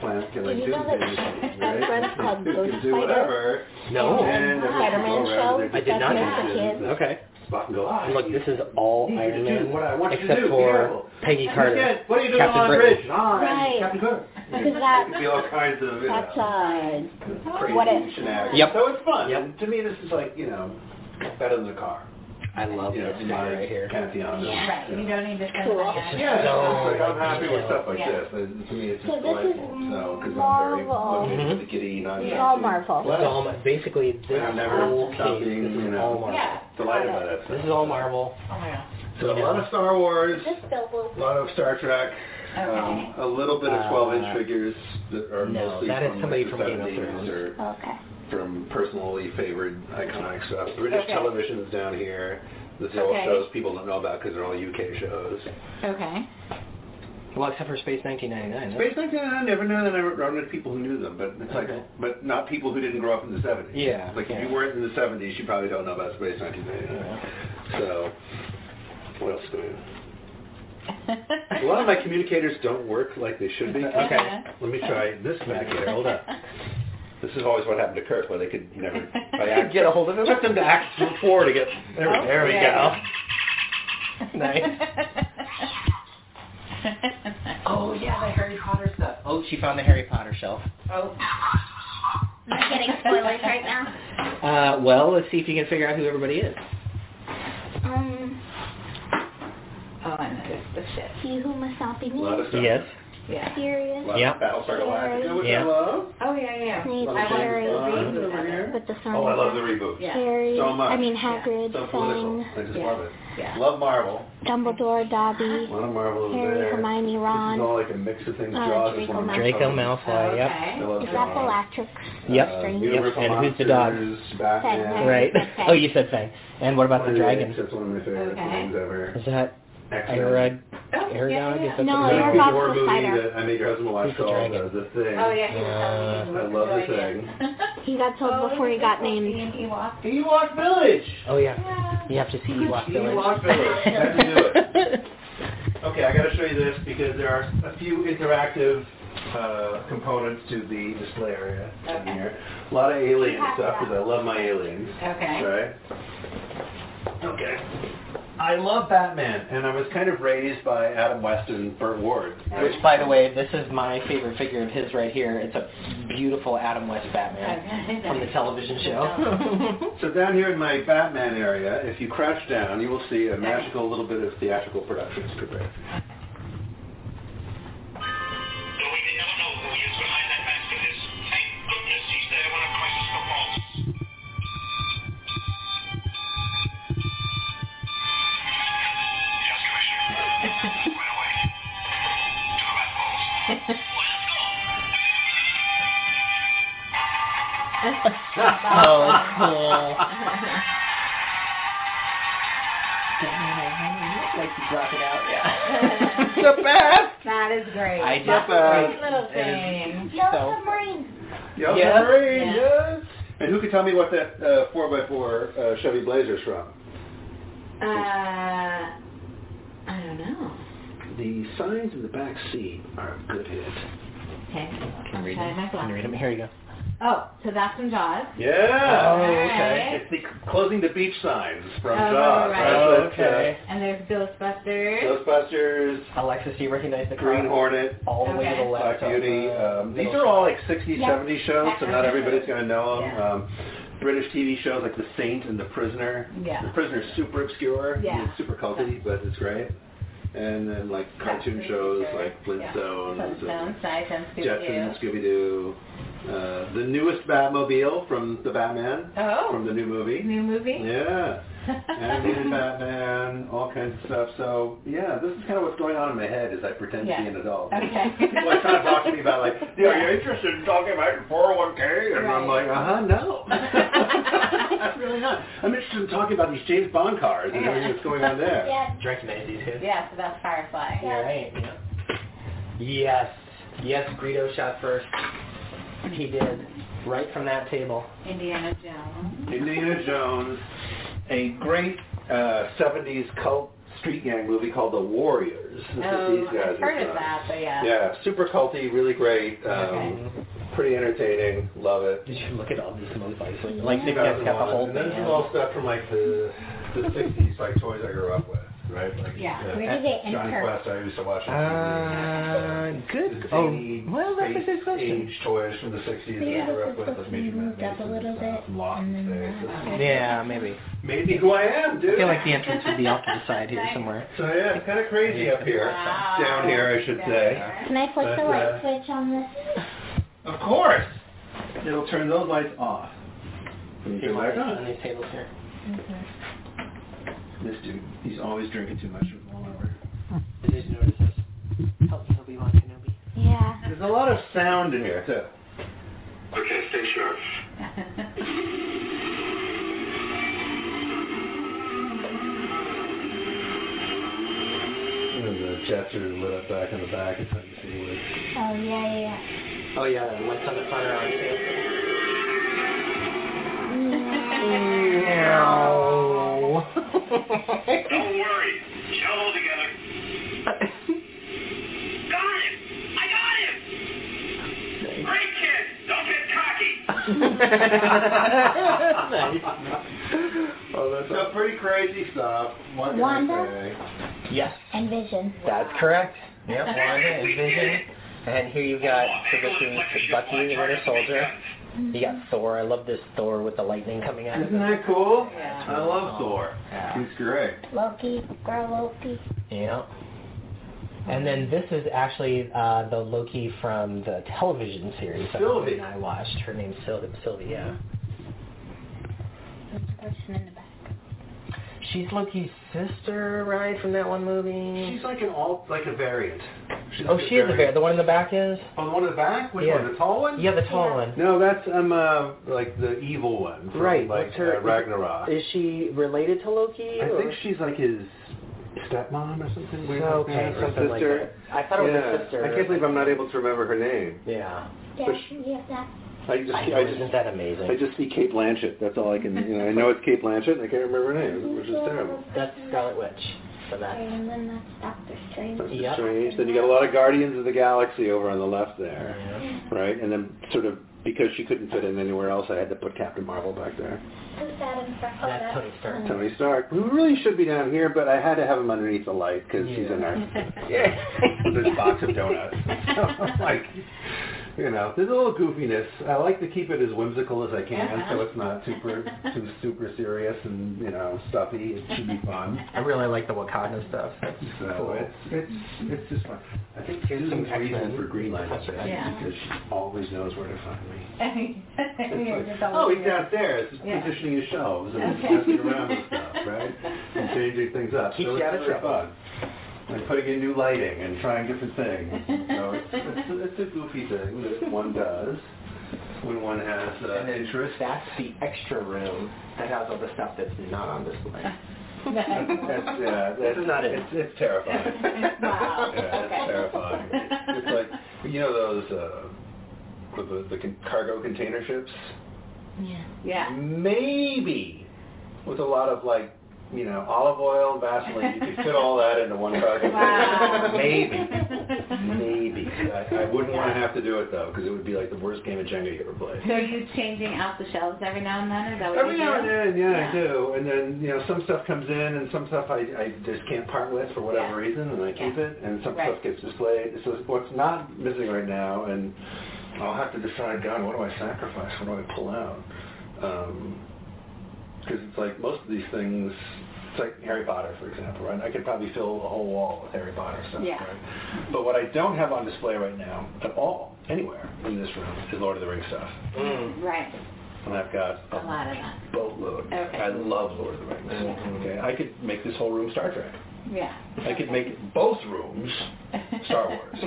Plant mm-hmm. can like you do know that things, right? called Ghost can do Spider? whatever. No. Spider-Man show. I did not know for kids. Okay. Spot and go, ah, look, this is all you need Iron to do Man, what I want you to except do. Be for careful. Peggy Carter, Again, what are you doing Captain on the Britain. bridge? I'm Right. Captain Carter. Because that, Be all kinds of you that's, know, uh, crazy what it- shenanigans. Yep. So it's fun. Yep. And to me, this is like, you know, better than the car. I love you know, this in guy right here. pantheon. Yeah, right. You don't need to spend Cool. money on it. Yeah, it's So like I'm happy with stuff like Yeah. this. And to me, it's So just this is delightful. So, because I'm very Marvel. looking Mhm. at the giddy, not It's all Marvel. This all basically this I'm never whole case. being, This you is know, all Marvel. Yeah. delighted by that stuff. This is all Marvel. Oh my god. So a lot of Star Wars, Just a lot of Star Trek, um, a little bit of 12-inch Uh, figures that are no, mostly that is from somebody like, from Game of 70s Thrones. or Okay. From personally favored iconic stuff. British Okay. television is down here. This is all Okay. shows people don't know about because they're all UK shows. Okay. Well, except for Space 1999. Space 1999, I never knew that. I never run into people who knew them, but it's like, but not people who didn't grow up in the 70s. Yeah, Like yeah. if you weren't in the 70s, you probably don't know about Space 1999. So, what else do we? A lot of my communicators don't work like they should be. Okay. Let me try this back here. Hold up. This is always what happened to Kirk, where they could never by act, Get a hold of him. Took them to Act Four to get. There, we- Oh, there we yeah. go. Nice. Oh yeah, the Harry Potter stuff. Oh, she found the Harry Potter shelf. oh. Am I getting spoilers right now? Uh, well, let's see if you can figure out who everybody is. Um, Oh, I know this the shit. he who must not be A lot of named. Yes. Yeah. Sirius. A lot Battlestar Galactica, which Yeah. Love. Oh yeah, yeah. Snape, A lot of Harry, James Bond Reed. over here. with the sun. Oh, I love the reboots. Yeah. Harry. So much. I mean Yeah. Hagrid, So political. Fang, I just Yeah. love it. Yeah. Love Marvel. Dumbledore, Dobby, A lot of Marvel is Harry, there. Hermione, This is Ron. all like a mix of things. Uh, Jaws Draco one of my Draco favorites. Malfoy. Yep. I Okay. Is that Jaws. Bellatrix? Yep. Uh, Strange. Universal And who's the dog? Batman. Right. Oh, you said Fang. And what about the dragon? That's one of my favorite Okay. things ever. Is that X-Men. Arag? Oh, Aragog? yeah, I yeah. that's No, what you're it There's is. a about horror movie spider. that I made your husband watch Who's the called uh, The Thing. Oh yeah, he was Uh. I love the enjoying thing. He got told Oh, before he got this supposed to named. be an Ewok? Ewok Village. Oh yeah. Yeah. You have to see Ewok Village. Ewok Village. Had to do it. Okay, I got to show you this because there are a few interactive uh, components to the display area in here. A lot of alien stuff because I love my aliens. Okay. Right? Okay. I love Batman, and I was kind of raised by Adam West and Burt Ward. Which, by the way, this is my favorite figure of his right here. It's a beautiful Adam West Batman from the television show. So down here in my Batman area, if you crouch down, you will see a magical little bit of theatrical productions prepared. oh, cool. like you drop it out, yeah. the best! That is great. I That's did a that. great little It is- thing. Yellow So- submarine. Yellow Yeah. Submarine, Yeah. yes! And who can tell me what that uh, 4x4 uh, Chevy Blazer's from? Uh, I don't know. The signs in the back seat are a good hit. Okay. Can you read Try them? my Can you read glasses. them? Here you go. Oh, so that's from Jaws. Yeah. Oh, okay. It's the closing the beach signs from Oh, Jaws. right. Oh, okay. And there's Ghostbusters. Ghostbusters, Alexis, do you recognize the Green car? Hornet, All the way to the left. Black Beauty. of, Um, these are all like 60s, Yeah. 70s shows, so not everybody's going to know them. Yeah. Um, British TV shows like The Saint and The Prisoner. Yeah. The Prisoner's super obscure. Yeah. It's super culty, but it's great. And then like cartoon shows sure. like Flintstones, Yeah. and Flintstones, Jetsons, Jetsons, Scooby-Doo. Scooby-Doo. Uh, the newest Batmobile from the Batman, Oh, from the new movie. new movie? Yeah. Animated Batman, all kinds of stuff. So yeah, this is kind of what's going on in my head as I pretend to be an adult. Okay. People are trying to talk to me about like, yeah, are you interested in talking about your 401k? And I'm like, uh huh, no. I'm really not. I'm interested in talking about these James Bond cars and everything that's going on there. Yeah. Do you recognize these two? Yeah, so that's Firefly. You're right. Yeah. Yes. Yes, Greedo shot first. He did. Right from that table. Indiana Jones. Indiana Jones, a great uh, 70s cult street gang movie called The Warriors. This Oh, these guys I've heard of that, but yeah. Yeah, super culty, really great, um, Okay. pretty entertaining, love it. Did you look at all these movies? Like they've got, got the whole and this thing. is all stuff from like the the 60s, like toys I grew up with, right? Like Yeah. uh, Where did they Jonny enter? Quest, I used to watch on Uh, TV. good. The Oh, well, that's a space good question. age toys from the 60s that I Maybe grew up with, supposed like Major moved up a little bit, stuff, Lost and then Yeah, maybe. Made me who I am, dude. I feel like the entrance would be off to the side here somewhere. So yeah, it's kind of crazy up here. Wow. Down here, I should Down say. here. Can I flick the light uh, switch on this? Of course. It'll turn those lights off. When you Here, turn back on on. these tables here. This dude, he's always drinking too much of Walmart. Did you notice this? Help me, Obi-Wan Kenobi. Yeah. There's a lot of sound in here too. Okay, stay sharp. And the jets are lit up back in the back. It's hard to see what. Oh, yeah, yeah, yeah. Oh yeah, the lights on the front are on too. Don't worry. Shell all together. Got him! I got him! Great kid! Don't get cocky! nice. Oh, that's some pretty crazy stuff. What can Wanda? I say? Yes, And Vision. that's correct. Yep, Wanda and Vision. And here you've got so this is Bucky the Winter Soldier. You got Thor. I love this Thor with the lightning coming out. Isn't that cool? Yeah. I love Thor. Yeah. He's great. Loki. Girl Loki. Yeah. And then this is actually uh, the Loki from the television series that Sylvie. I watched. Her name's Sylvie. Sylvie, yeah. That's the person in the back. She's Loki's sister, right, from that one movie? She's like an alt, like a variant. She's oh, like she is a variant. The one in the back is? Oh, the one in the back? Which Yeah. one? The tall one? Yeah, the tall one. No, that's um uh like the evil one. From, Right. Like What's her- uh, Ragnarok. Is she related to Loki? I or? think she's like his stepmom or something weird like Okay, that, or something like sister. that. I thought it was yeah. a sister. I can't believe I'm not able to remember her name. Yeah. Yeah, But sh- yeah, that. I just, I I, just, isn't that amazing? I just see Cate Blanchett. That's all I can. You know, I know it's Cate Blanchett, and I can't remember her name, which is terrible. That's Scarlet Witch. So that's And then that's Doctor Strange. That's Yep. strange. Then you got a lot of Guardians of the Galaxy over on the left there, yeah. right? And then sort of because she couldn't fit in anywhere else, I had to put Captain Marvel back there. Who's that in? Oh, That's Tony Stark. Mm. Tony Stark, who really should be down here, but I had to have him underneath the light because he's in there. Yeah. There's box of donuts. like, you know, there's a little goofiness. I like to keep it as whimsical as I can, so it's not super, too super serious and you know stuffy. It should be fun. I really like the Wakanda stuff. That's So cool. it's it's it's just fun. I think Here's some Susan's reason for Green Line is Yeah. because she always knows where to find me. You're Oh, always he's here. downstairs, just Yeah. positioning his shelves and Okay. messing around with stuff, right? And changing things up. Keeps so you out of really trouble. fun. And putting in new lighting and trying different things. So it's, it's, a, it's a goofy thing that one does when one has uh, And interest. that's the extra room that has all the stuff that's not on display. That's, that's, yeah, This is not it. It's, it's terrifying. Wow. Yeah, it's terrifying. It's like, you know those, uh, the, the, the con- cargo container ships? Yeah. Yeah. Maybe with a lot of like you know, olive oil, Vaseline. You could fit all that into one carton. Wow. Maybe, maybe. I, I wouldn't want to have to do it though, because it would be like the worst game of Jenga you ever played. So are you changing out the shelves every now and then? Is that what Every you now do? and then, yeah, I do. And then, you know, some stuff comes in and some stuff I, I just can't part with for whatever Yeah. reason and I keep Yeah. it and some Right. stuff gets displayed. So what's not missing right now and I'll have to decide, God, what do I sacrifice? What do I pull out? Um, Because it's like most of these things, it's like Harry Potter, for example, right? I could probably fill a whole wall with Harry Potter stuff, Yeah. right? But what I don't have on display right now at all, anywhere in this room, is Lord of the Rings stuff. Mm. Right. And I've got A lot of that. boatload. Okay. I love Lord of the Rings. Yeah. Okay, I could make this whole room Star Trek. Yeah. I could make both rooms Star Wars.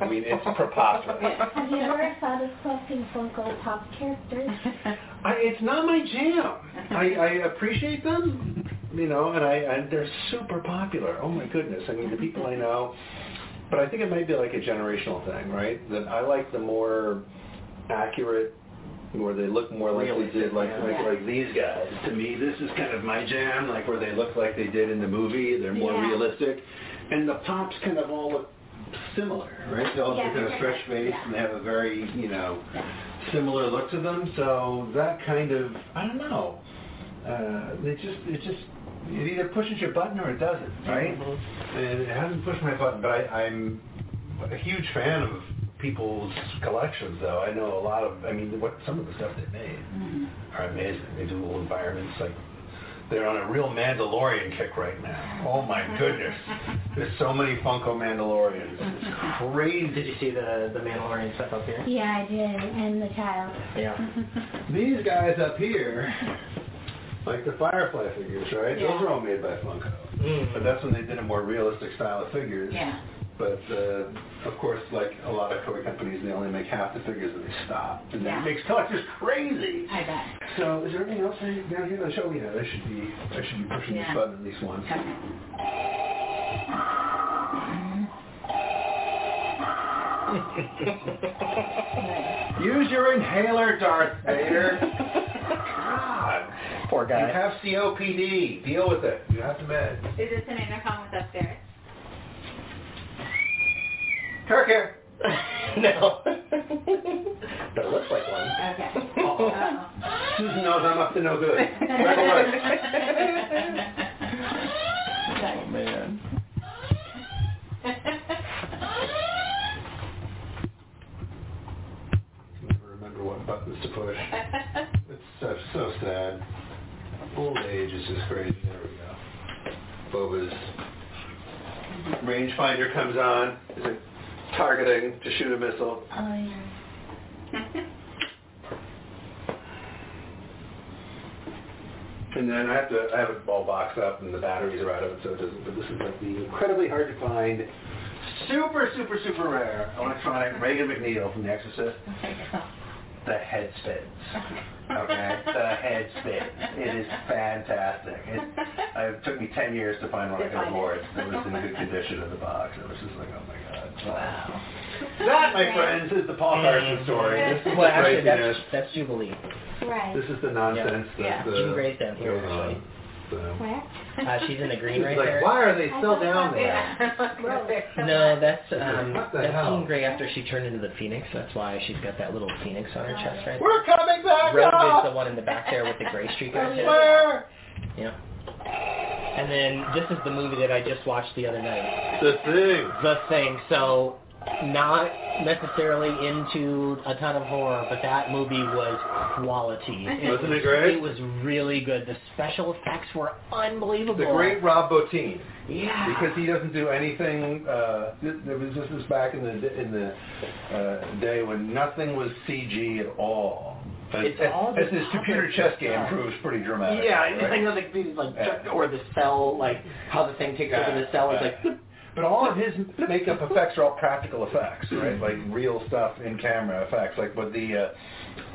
I mean, it's preposterous. Have you ever thought of collecting Funko Pop characters? I, it's not my jam. I, I appreciate them, you know, and I and they're super popular. Oh my goodness! I mean, the people I know. But I think it might be like a generational thing, right? That I like the more accurate, where they look more like they did, like like Yeah. like these guys. To me, this is kind of my jam, like where they look like they did in the movie. They're more Yeah. realistic, and the pops kind of all look similar, right? They all Yeah, kind of different. face, and they have a very, you know, similar look to them. So that kind of, I don't know. Uh, they just, it just, it either pushes your button or it doesn't, right? And it hasn't pushed my button, but I, I'm a huge fan of people's collections, though. I know a lot of, I mean, what some of the stuff they made are amazing. They do little environments like. They're on a real Mandalorian kick right now. Oh my goodness. There's so many Funko Mandalorians. It's crazy. Did you see the the Mandalorian stuff up here? Yeah, I did, and the child. Yeah. These guys up here, like the Firefly figures, right? Yeah. Those are all made by Funko. Mm. But that's when they did a more realistic style of figures. Yeah. But uh, of course, like a lot of toy companies, they only make half the figures and they stop, and Yeah. that makes collectors crazy. I bet. So, is there anything else I, down here to show me? I should be, I should be pushing Yeah. this button at least once. Use your inhaler, Darth Vader. God. Poor guy. You have COPD. Deal with it. You have to med. Is this an intercom with upstairs? Kirk here. no. That looks like one. Okay. Susan knows I'm up to no good. Right away. Oh man. Never remember what buttons to push. It's so, so sad. Old age is just crazy. There we go. Boba's rangefinder comes on. Is it targeting to shoot a missile? Oh, yeah. And then I have to I have it all boxed up and the batteries are out of it, so it doesn't. But this is like the incredibly hard to find, super super super rare electronic Regan MacNeil from The Exorcist. The head spins. Okay, the head spins. It is fantastic. It, uh, it took me ten years to find one I could afford that was in good condition in the box. It was just like, oh my god. Wow. That, my friends, is the Paul Carson mm. story. This is Well, the actually, craziness. that's that's Jubilee. Right. This is the nonsense Yeah. that the, Jean Grey's down here, goes on. So. Where? Uh, she's in the green right like, there. why are they still down there? Yeah. No, that's um, the that's hell? Jean Grey after she turned into the Phoenix. That's why she's got that little Phoenix on her chest right We're coming back Rogue up! is the one in the back there with the gray streak on it. Where? Yeah. And then this is the movie that I just watched the other night. The thing. The Thing. So not necessarily into a ton of horror, but that movie was quality. Wasn't was, it great? It was really good. The special effects were unbelievable. The great Rob Bottin. Yeah. Because he doesn't do anything. Uh, this, there was this was back in the in the uh, day when nothing was CG at all. But It's as, all as the his computer chess game stuff. proves pretty dramatic. Yeah, right? I know like these like Yeah. or the cell, like how the thing takes over the cell is like But all of his makeup effects are all practical effects, right? Like real stuff in camera effects. Like with the, uh,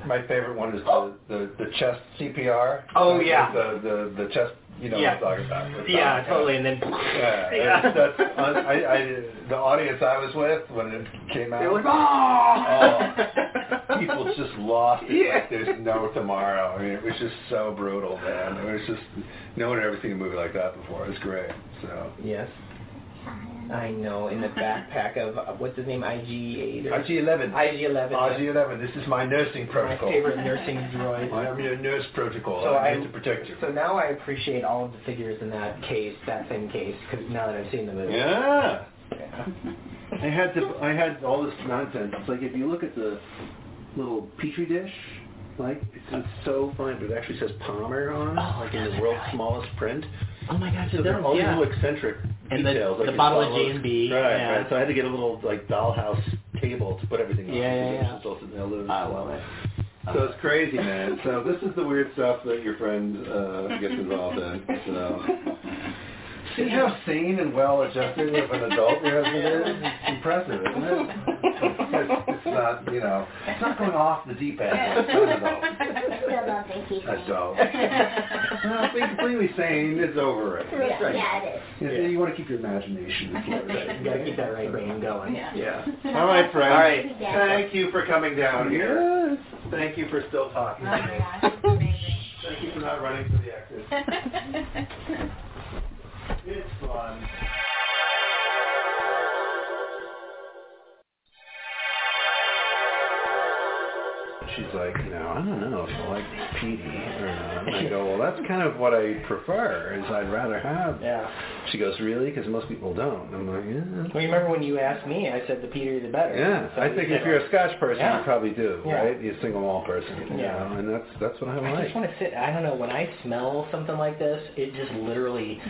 my favorite one is the the, the chest CPR. Oh, Like yeah. The the the chest. You know Yeah. what I'm talking about. It's yeah, not- totally. And then Yeah, Yeah. That's, that's, I, I, the audience I was with when it came out. they were like, Oh. oh. people just lost it like there's no tomorrow. I mean, it was just so brutal, man. It was just no one had ever seen a movie like that before. It was great. So Yes. I know. In the backpack of uh, what's his name? IG-8? IG-11. IG11. IG11. This is my nursing protocol. My favorite nursing droid. I am your nurse protocol. So I'm to protect you. So now I appreciate all of the figures in that case, that same case, because now that I've seen the movie. Yeah. Yeah. I had to. I had all this nonsense. It's like if you look at the little petri dish, like it's, it's so fine, but it actually says Palmer on it, Oh, like in the world's smallest print. Oh my gosh, So it there does. are all these yeah. little eccentric And the- details. like the bottle of J&B, Right, yeah. right. So I had to get a little like dollhouse table to put everything on. Yeah, yeah, because yeah. it's also- they'll. I love it. So it's crazy, man. So this is the weird stuff that your friend uh, gets involved in. So see how sane and well adjusted of an adult your husband is? It's impressive, isn't it? It's, it's not, you know, it's not going off the deep end. It's not adult. Still don't think he's Adult. no, being completely sane is over it. Yeah, yeah, it is. You, know, you want to keep your imagination afloat. You gotta keep that right brain going. Yeah. All right, friend. All right. Thank you for coming down here. Thank you for still talking Oh, to me. Oh thank you for not running to the exit. Fun. She's like, you know, I don't know if I like peaty or not. And I go, well, that's kind of what I prefer. Is I'd rather have. Yeah. She goes, really? Because most people don't. I'm like, yeah. Well, you remember when you asked me, I said the peatier the better. Yeah, So, I think if you're a Scotch person, Yeah. you probably do, Yeah. right? You're a single malt person, you Yeah. know, and that's that's what I I like. I just want to sit. I don't know. When I smell something like this, it just literally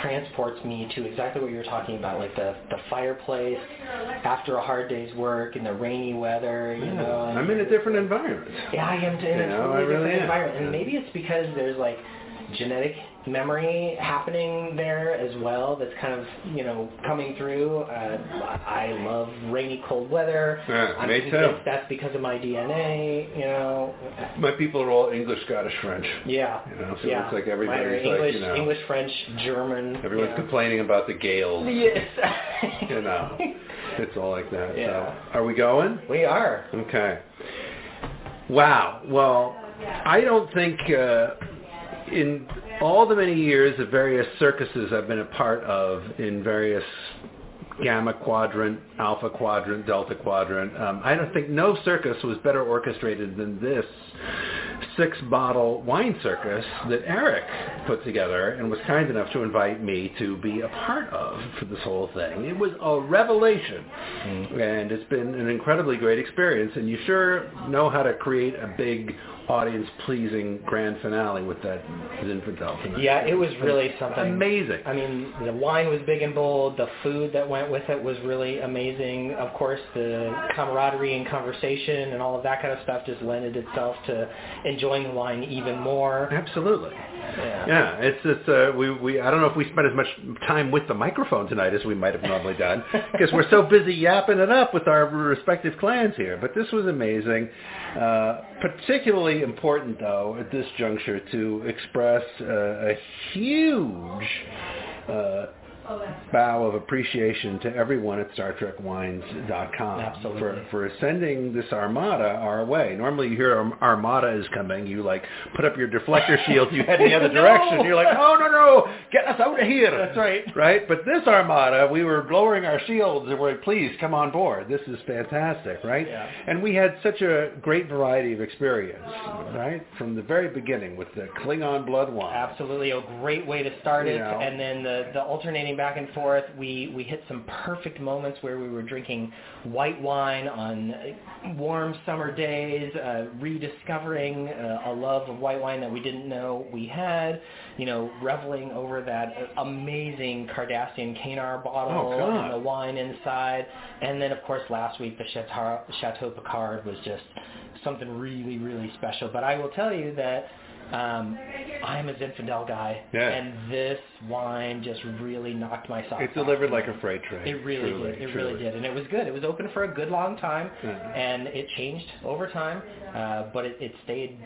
transports me to exactly what you were talking about, like the the fireplace after a hard day's work in the rainy weather. You know, I'm in a different environment. Yeah, I am. In You a know, totally really different am. environment, and maybe it's because there's like genetic memory happening there as well. That's kind of you know coming through. Uh, I love rainy, cold weather. Yeah, me too. That's because of my DNA. You know. My people are all English, Scottish, French. Yeah. You know, so yeah. it's like everybody's English, like, you know, English, French, German. everyone's yeah. complaining about the gales. Yes. You know, it's all like that. Yeah. So, are we going? We are. Okay. Wow. Well, I don't think uh, in all the many years of various circuses I've been a part of in various gamma quadrant, alpha quadrant, delta quadrant, um, I don't think no circus was better orchestrated than this six bottle wine circus that Erik put together and was kind enough to invite me to be a part of for this whole thing. It was a revelation. And it's been an incredibly great experience and you sure know how to create a big audience pleasing grand finale with that Zinfandel tonight. Yeah, it was really something amazing. I mean, the wine was big and bold. The food that went with it was really amazing. Of course, the camaraderie and conversation and all of that kind of stuff just lended itself to enjoying the wine even more. Absolutely. Yeah. Yeah, it's it's uh, we we I don't know if we spent as much time with the microphone tonight as we might have normally done because we're so busy yapping it up with our respective clans here. But this was amazing. Uh, particularly important though at this juncture to express uh, a huge uh, bow of appreciation to everyone at StarTrekWines.com Absolutely. for for sending this armada our way. Normally, you hear armada is coming, you like put up your deflector shield, you head in the other direction. You're like, oh no no, get us out of here. That's right. Right, but this armada, we were lowering our shields and we're like, please come on board. This is fantastic, right? Yeah. And we had such a great variety of experience, right, from the very beginning with the Klingon blood wine. Absolutely, a great way to start it. You know. And then the, the alternating back and forth, we, we hit some perfect moments where we were drinking white wine on warm summer days, uh, rediscovering uh, a love of white wine that we didn't know we had, you know, reveling over that amazing Cardassian Kanar bottle Oh, and the wine inside. And then, of course, last week the Chateau, Chateau Picard was just something really, really special. But I will tell you that um, I'm a Zinfandel guy, Yeah. and this wine just really knocked my socks off. It off. delivered like a freight train. It really truly, did. It truly. really did, and it was good. It was open for a good long time, Yeah. and it changed over time, uh, but it, it stayed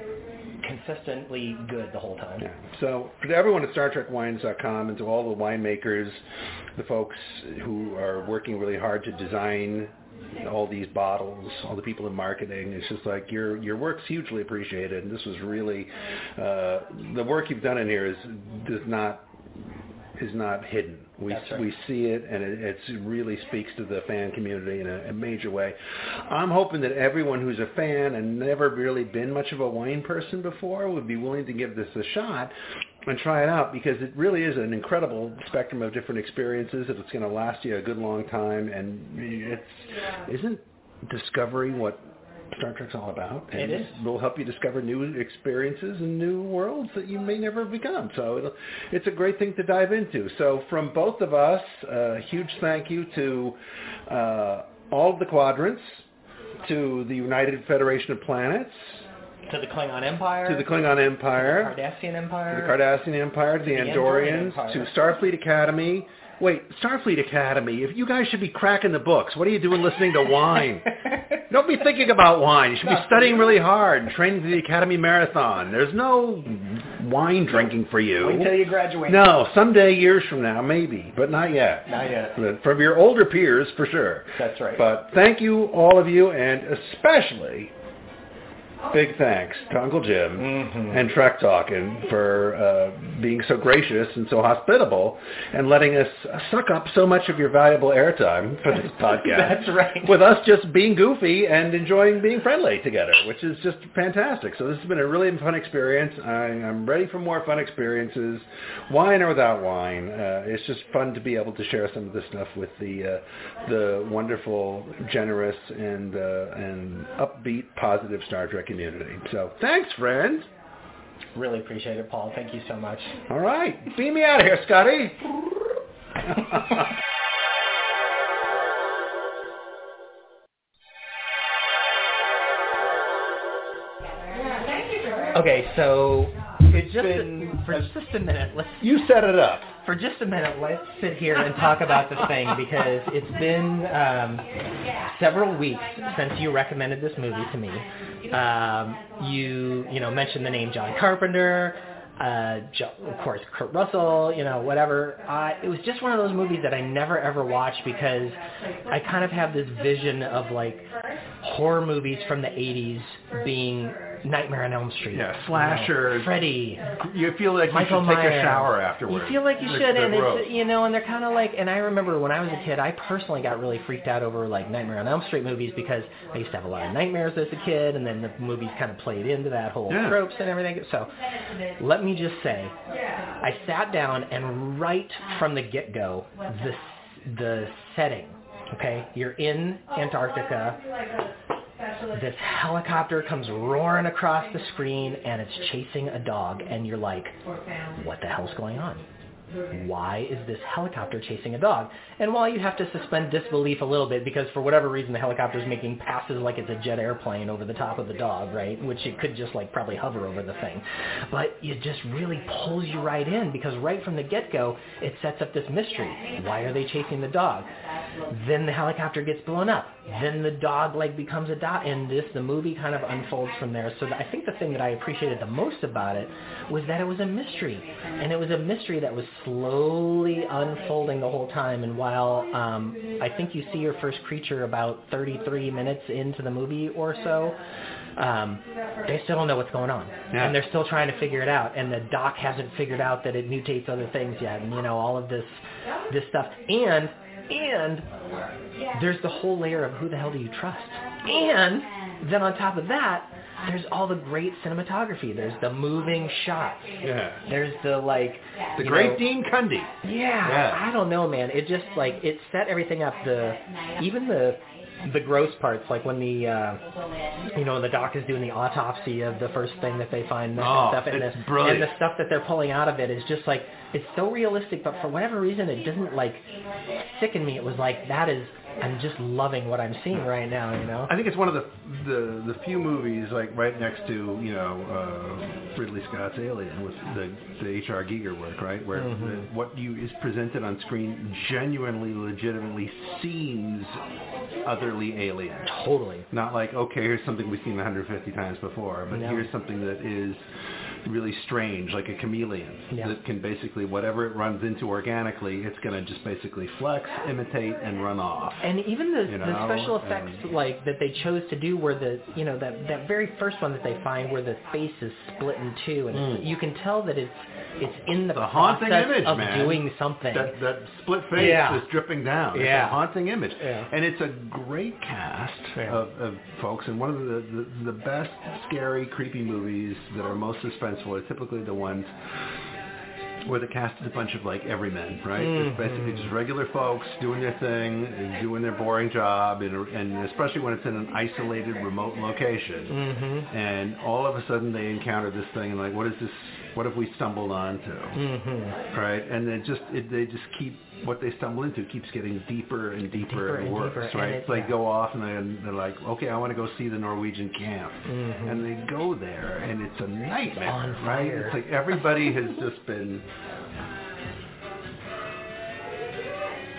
consistently good the whole time. Yeah. So to everyone at StarTrekWines.com and to all the winemakers, the folks who are working really hard to design all these bottles, all the people in marketing. It's just like your your work's hugely appreciated, and this was really uh, the work you've done in here is does not is not hidden. We right. we see it, and it really speaks to the fan community in a, a major way. I'm hoping that everyone who's a fan and never really been much of a wine person before would be willing to give this a shot and try it out because it really is an incredible spectrum of different experiences. It's going to last you a good long time, and it's isn't discovery what Star Trek's all about. And It is. will help you discover new experiences and new worlds that you may never have become. So it'll, it's a great thing to dive into. So from both of us, a huge thank you to uh, all of the quadrants, to the United Federation of Planets, To the Klingon Empire. to the Klingon Empire, the Cardassian to Empire. the Cardassian Empire, to the, To the Andorians, Empire. to Starfleet Academy. Wait, Starfleet Academy. If you guys should be cracking the books, what are you doing listening to wine? Don't be thinking about wine. You should be studying really hard and training for the Academy Marathon. There's no wine drinking for you. Wait till you graduate. No, someday, years from now, maybe, but not yet. Not yet. But From your older peers, for sure. That's right. But thank you, all of you, and especially big thanks to Uncle Jim Mm-hmm. and Trek Talking for uh, being so gracious and so hospitable and letting us suck up so much of your valuable airtime for this podcast. That's right. With us just being goofy and enjoying being friendly together, which is just fantastic. So this has been a really fun experience. I, I'm ready for more fun experiences, wine or without wine. Uh, it's just fun to be able to share some of this stuff with the uh, the wonderful, generous, and uh, and upbeat, positive Star Trek community. So thanks, friends. Really appreciate it, Paul. Thank you so much. All right, beam me out of here, Scotty. Okay, so it's just been- for just a minute. Let's you set it up. for just a minute. Let's sit here and talk about this thing because it's been um, several weeks since you recommended this movie to me. Um, you you know mentioned the name John Carpenter. Uh, Jo- of course, Kurt Russell, you know, whatever. Uh, it was just one of those movies that I never ever watched because I kind of have this vision of like horror movies from the 80s being Nightmare on Elm Street. Yeah, you know, slashers. Freddy. You feel like Michael you should take Myers. a shower afterwards. You feel like you The- should, the and roast. it's you know, and they're kind of like. And I remember when I was a kid, I personally got really freaked out over like Nightmare on Elm Street movies because I used to have a lot of nightmares as a kid, and then the movies kind of played into that whole Yeah. tropes and everything. So, let me just say, I sat down and right from the get-go, the the setting. Okay, you're in Antarctica this helicopter comes roaring across the screen and it's chasing a dog and you're like what the hell's going on why is this helicopter chasing a dog? And while you have to suspend disbelief a little bit because for whatever reason the helicopter is making passes like it's a jet airplane over the top of the dog right? Which it could just like probably hover over the thing. But it just really pulls you right in because right from the get-go it sets up this mystery. Why are they chasing the dog? Then the helicopter gets blown up. Then the dog like becomes a dot and this the movie kind of unfolds from there. So I think the thing that I appreciated the most about it was that it was a mystery, and it was a mystery that was slowly unfolding the whole time. And while um, I think you see your first creature about 33 minutes into the movie or so. Um, they still don't know what's going on, Yeah. and they're still trying to figure it out. And the doc hasn't figured out that it mutates other things yet, and you know all of this, this stuff. And and there's the whole layer of who the hell do you trust? And then on top of that, there's all the great cinematography. There's the moving shots. Yeah. There's the like The great know- Dean Cundey. yeah, Yeah. I don't know, man. It just like it set everything up. The even the the gross parts, like when the uh, you know the doc is doing the autopsy of the first thing that they find and Oh, stuff, and the brilliant. and the stuff that they're pulling out of it is just like it's so realistic. But for whatever reason, it doesn't like sicken me. It was like that is I'm just loving what I'm seeing right now. You know. I think it's one of the the the few movies like right next to you know uh, Ridley Scott's Alien with the the H.R. Giger work, right? Where Mhm. the, what you is presented on screen genuinely, legitimately seems utterly alien. Totally. Not like okay, here's something we've seen 150 times before, but Yeah. here's something that is really strange, like a chameleon Yeah. that can basically whatever it runs into organically, it's going to just basically flex, imitate, and run off. And even the, You the special effects and- like that they chose to do where the you know that that very first one that they find where the face is split in two and Mm. you can tell that it's it's in the, The haunting image, of man. doing something. That that split face Yeah. is dripping down. It's Yeah. a haunting image. Yeah. And it's a great cast of, of folks. And one of the, the the best scary, creepy movies that are most suspenseful are typically the ones where the cast is a bunch of like everymen, right? It's basically just regular folks doing their thing and doing their boring job, and, and especially when it's in an isolated, remote location. Mhm. And all of a sudden they encounter this thing, and like, what is this? What have we stumbled onto? Mhm. right? And they just it, they just keep what they stumble into keeps getting deeper and deeper, Deeper and and worse, deeper, and right? it- they yeah. go off and they're, they're like, okay, I want to go see the Norwegian camp, Mhm. and they go there, and it's a nightmare, on right? It's like everybody has just been.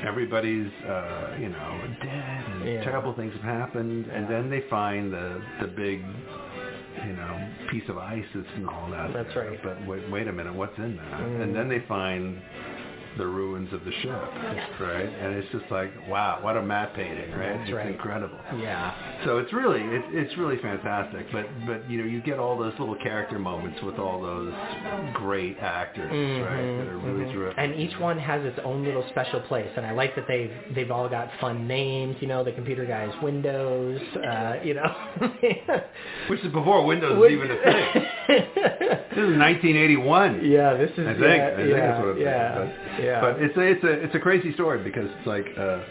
Everybody's, uh, you know, dead, and Yeah. terrible things have happened, and then they find the the big, you know, piece of ice that's been hauled. That's there. right. But wait, wait a minute, what's in that? Mm. And then they find the ruins of the ship, right? And it's just like, wow, what a matte painting, right? That's it's right. incredible. Yeah. So it's really, it, it's really fantastic. But, but you know, you get all those little character moments with all those great actors, right? That are really Mhm. terrific. And each one has its own little special place, and I like that they've they've all got fun names. You know, the computer guy's Windows. Uh, you know, Which is before Windows even a thing. This is 1981. yeah, this is I think. yeah, I think yeah, that's what it is. yeah, yeah. but it's a, it's a it's a crazy story because it's like uh,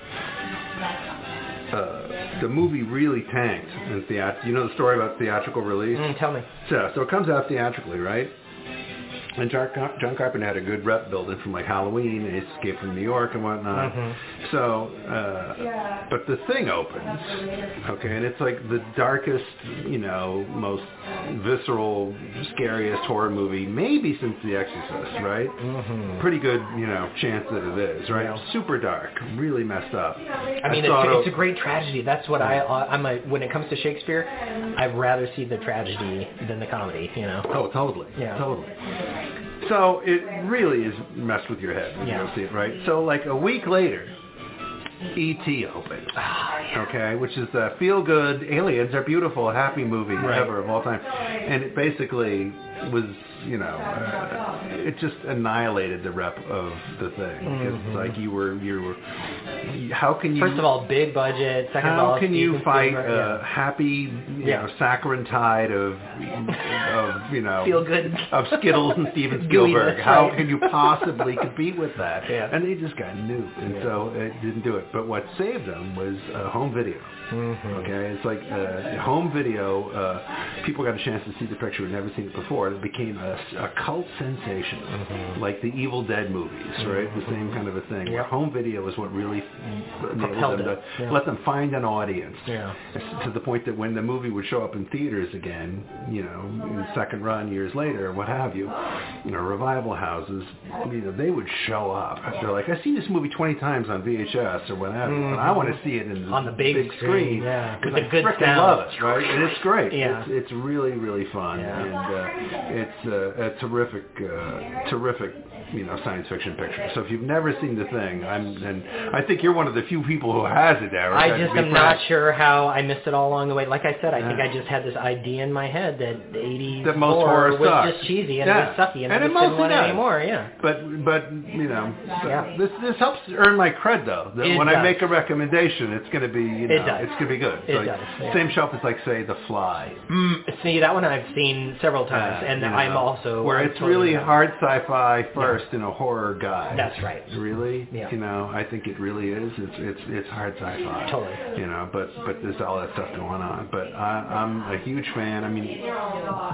uh, the movie really tanked in theat. You know the story about theatrical release. Mm, tell me. So so it comes out theatrically, right? And John, John Carpenter had a good rep building from like Halloween and Escape from New York and whatnot. Mhm. So, uh, but the thing opens, okay, and it's like the darkest, you know, most visceral, scariest horror movie maybe since The Exorcist, right? Mhm. Pretty good, you know, chance that it is, right? Yeah. Super dark, really messed up. I mean, saw it's, it it's a great tragedy. That's what I I'm a when it comes to Shakespeare, I'd rather see the tragedy than the comedy. You know. Oh, totally. Yeah. Totally. So it really is messed with your head when Yeah. you go see it, right? So like a week later, E.T. opened. Ah, Okay, which is the feel-good, aliens are beautiful, happy movie Right. ever of all time, and it basically was, you know, uh, it just annihilated the rep of the thing. It's Mhm. like you were, you were, how can you? First of all, big budget. Second of How all, can you Steven fight a yeah. happy, you Yeah. know, saccharine tide of, of you know, Feel good. of Skittles and Steven Spielberg? that's How right. can you possibly compete with that? Yeah. And they just got nuked, and Yeah. so it didn't do it. But what saved them was uh, home video. Mhm. Okay, it's like uh, home video. Uh, people got a chance to see the picture who'd never seen it before. It became a, a cult sensation, Mhm. like the Evil Dead movies, right? The same kind of a thing. Where home video is what really enabled Propelled them to yeah. let them find an audience. Yeah. To the point that when the movie would show up in theaters again, you know, in second run years later, what have you, you know, revival houses, you know, they would show up. They're like, I've seen this movie 20 times on VHS or whatever, but I want to see it in the, Mm-hmm. On the big screen, yeah, with because I good frickin' sound. love it, right? And it's great. Yeah. It's, it's really, really fun, Yeah. and uh, it's uh, a terrific, uh, terrific, you know, science fiction picture. So if you've never seen the thing, I'm, and I think you're one of the few people who has it, Erik. I just am frank. not sure how I missed it all along the way. Like I said, I think I just had this idea in my head that the 80s That most horror was sucks. just cheesy and Yeah. it was sucky, and, And I just didn't want it anymore. Yeah. But but you know Yeah. this this helps earn my cred though. That It when I make a recommendation, it's going to be you know It does. it's going to be good. It does, yeah. Same shelf as like say The Fly. Mm, see, that one I've seen several times, Yeah, and I'm know, also where I'm it's totally really hard sci-fi first and a horror guy. That's right. Really, Yeah. you know, I think it really is. It's it's it's hard sci-fi. Totally. You know, but but there's all that stuff going on. But I, I'm a huge fan. I mean,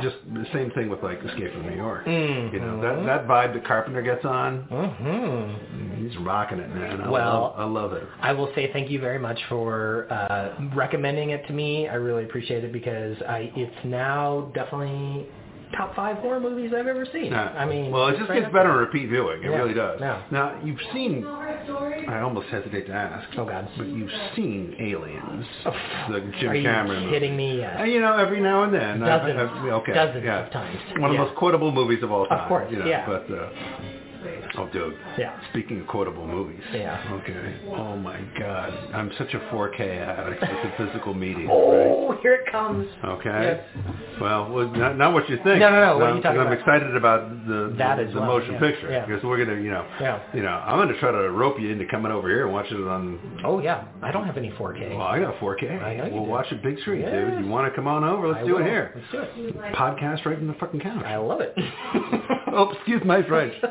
just the same thing with like Escape from New York. Mhm. You know that that vibe that Carpenter gets on. Mhm. He's rocking it, man. I Well, love, I love it. I will say thank you very much for uh, recommending it to me. I really appreciate it because I it's now definitely top five horror movies I've ever seen. Yeah. I mean, well, it just gets better there. on repeat viewing. It Yeah. really does. Yeah. Now you've seen. I almost hesitate to ask. Oh God. But you've seen Aliens, the Jim Are you Cameron movie. kidding me? Yes. And, you know, every now and then. I- Dozens. I- okay. Dozens yeah. of times. One of the most quotable movies of all time. Of course, You know, yeah. But uh, Oh, dude. Yeah. Speaking of quotable movies. Yeah. Okay. Oh my God, I'm such a 4K addict with the physical media. Oh, here it comes. Right? Okay. Well, well not, not what you think. No, no, no, what are Um, you talking 'cause I'm about? excited about the That the, the well, motion yeah. picture Yeah. because we're gonna, you know, Yeah. you know, I'm gonna try to rope you into coming over here and watching it on. Oh yeah, I don't have any 4K. Well, I got 4K. I know you we'll do. watch it big screen, Yeah. dude. You want to come on over? Let's I do will. it here. Let's do it. Podcast right in the fucking couch. I love it. oh, excuse my French.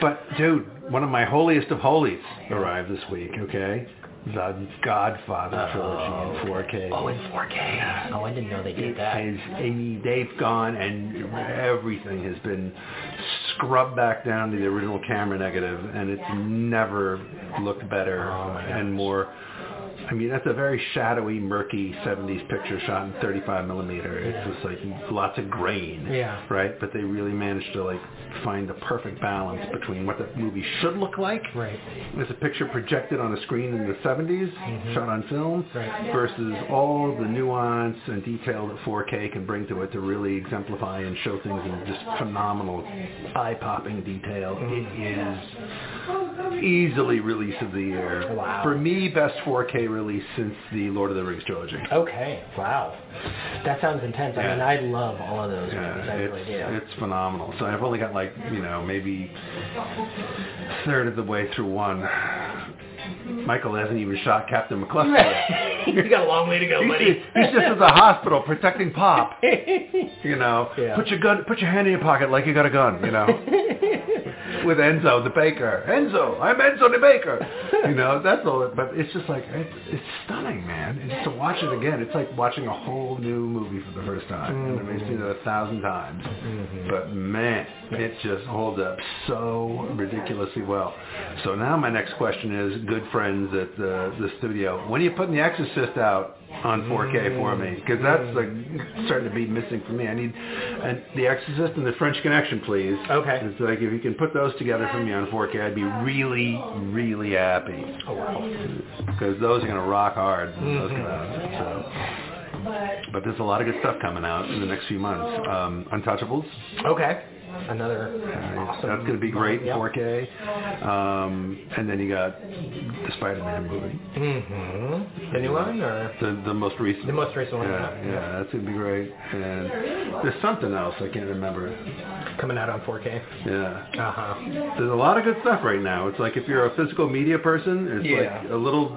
But dude, one of my holiest of holies arrived this week. Okay, the Godfather oh. trilogy in 4K. Oh, in 4K. Oh, I didn't know they did that. Has, and they've gone and everything has been scrubbed back down to the original camera negative, and it's never looked better Oh, and more. I mean, that's a very shadowy, murky 70s picture shot in 35 millimeter. It's just like lots of grain, Yeah. right? But they really managed to like find the perfect balance between what the movie should look like Right. as a picture projected on a screen in the 70s, Mhm. shot on film, Right. versus all the nuance and detail that 4K can bring to it to really exemplify and show things in just phenomenal, eye-popping detail. It is easily release of the year. Wow. For me, best 4K release since the Lord of the Rings trilogy. Okay. Wow. That sounds intense. I mean, I love all of those Yeah, movies. I really it's, do. it's phenomenal. So I've only got like, you know, maybe a third of the way through one. Mm-hmm. Michael hasn't even shot Captain McCluskey yet. you got a long way to go, He's, buddy. he's just at the hospital protecting Pop. You know, Yeah. put your gun, put your hand in your pocket like you got a gun. You know, with Enzo the baker. Enzo, I'm Enzo the baker. You know, that's all. It, but it's just like it's, it's stunning, man. And just to watch it again, it's like watching a whole new movie for the first time. And I've seen it a mm-hmm. thousand times, mm-hmm. but man, it just holds up so ridiculously well. So now my next question is, good friends at the the studio, when are you putting The Exorcist out? on 4K for me because that's like starting to be missing for me. I need and The Exorcist and The French Connection, please. Okay. It's like if you can put those together for me on 4K, I'd be really, really happy Oh wow. because those are gonna rock hard. When those come Mhm. out. So. But there's a lot of good stuff coming out in the next few months. Um, Untouchables. Okay. Another awesome. That's going to be great in Yep. 4K. Um, and then you got the Spider-Man movie. Mm-hmm. The new one or The the most recent. the most recent one? Yeah, yeah, that's gonna be great. And there's something else I can't remember. Coming out on 4K. Yeah, Uh huh. there's a lot of good stuff right now. It's like if you're a physical media person, it's Yeah. like a little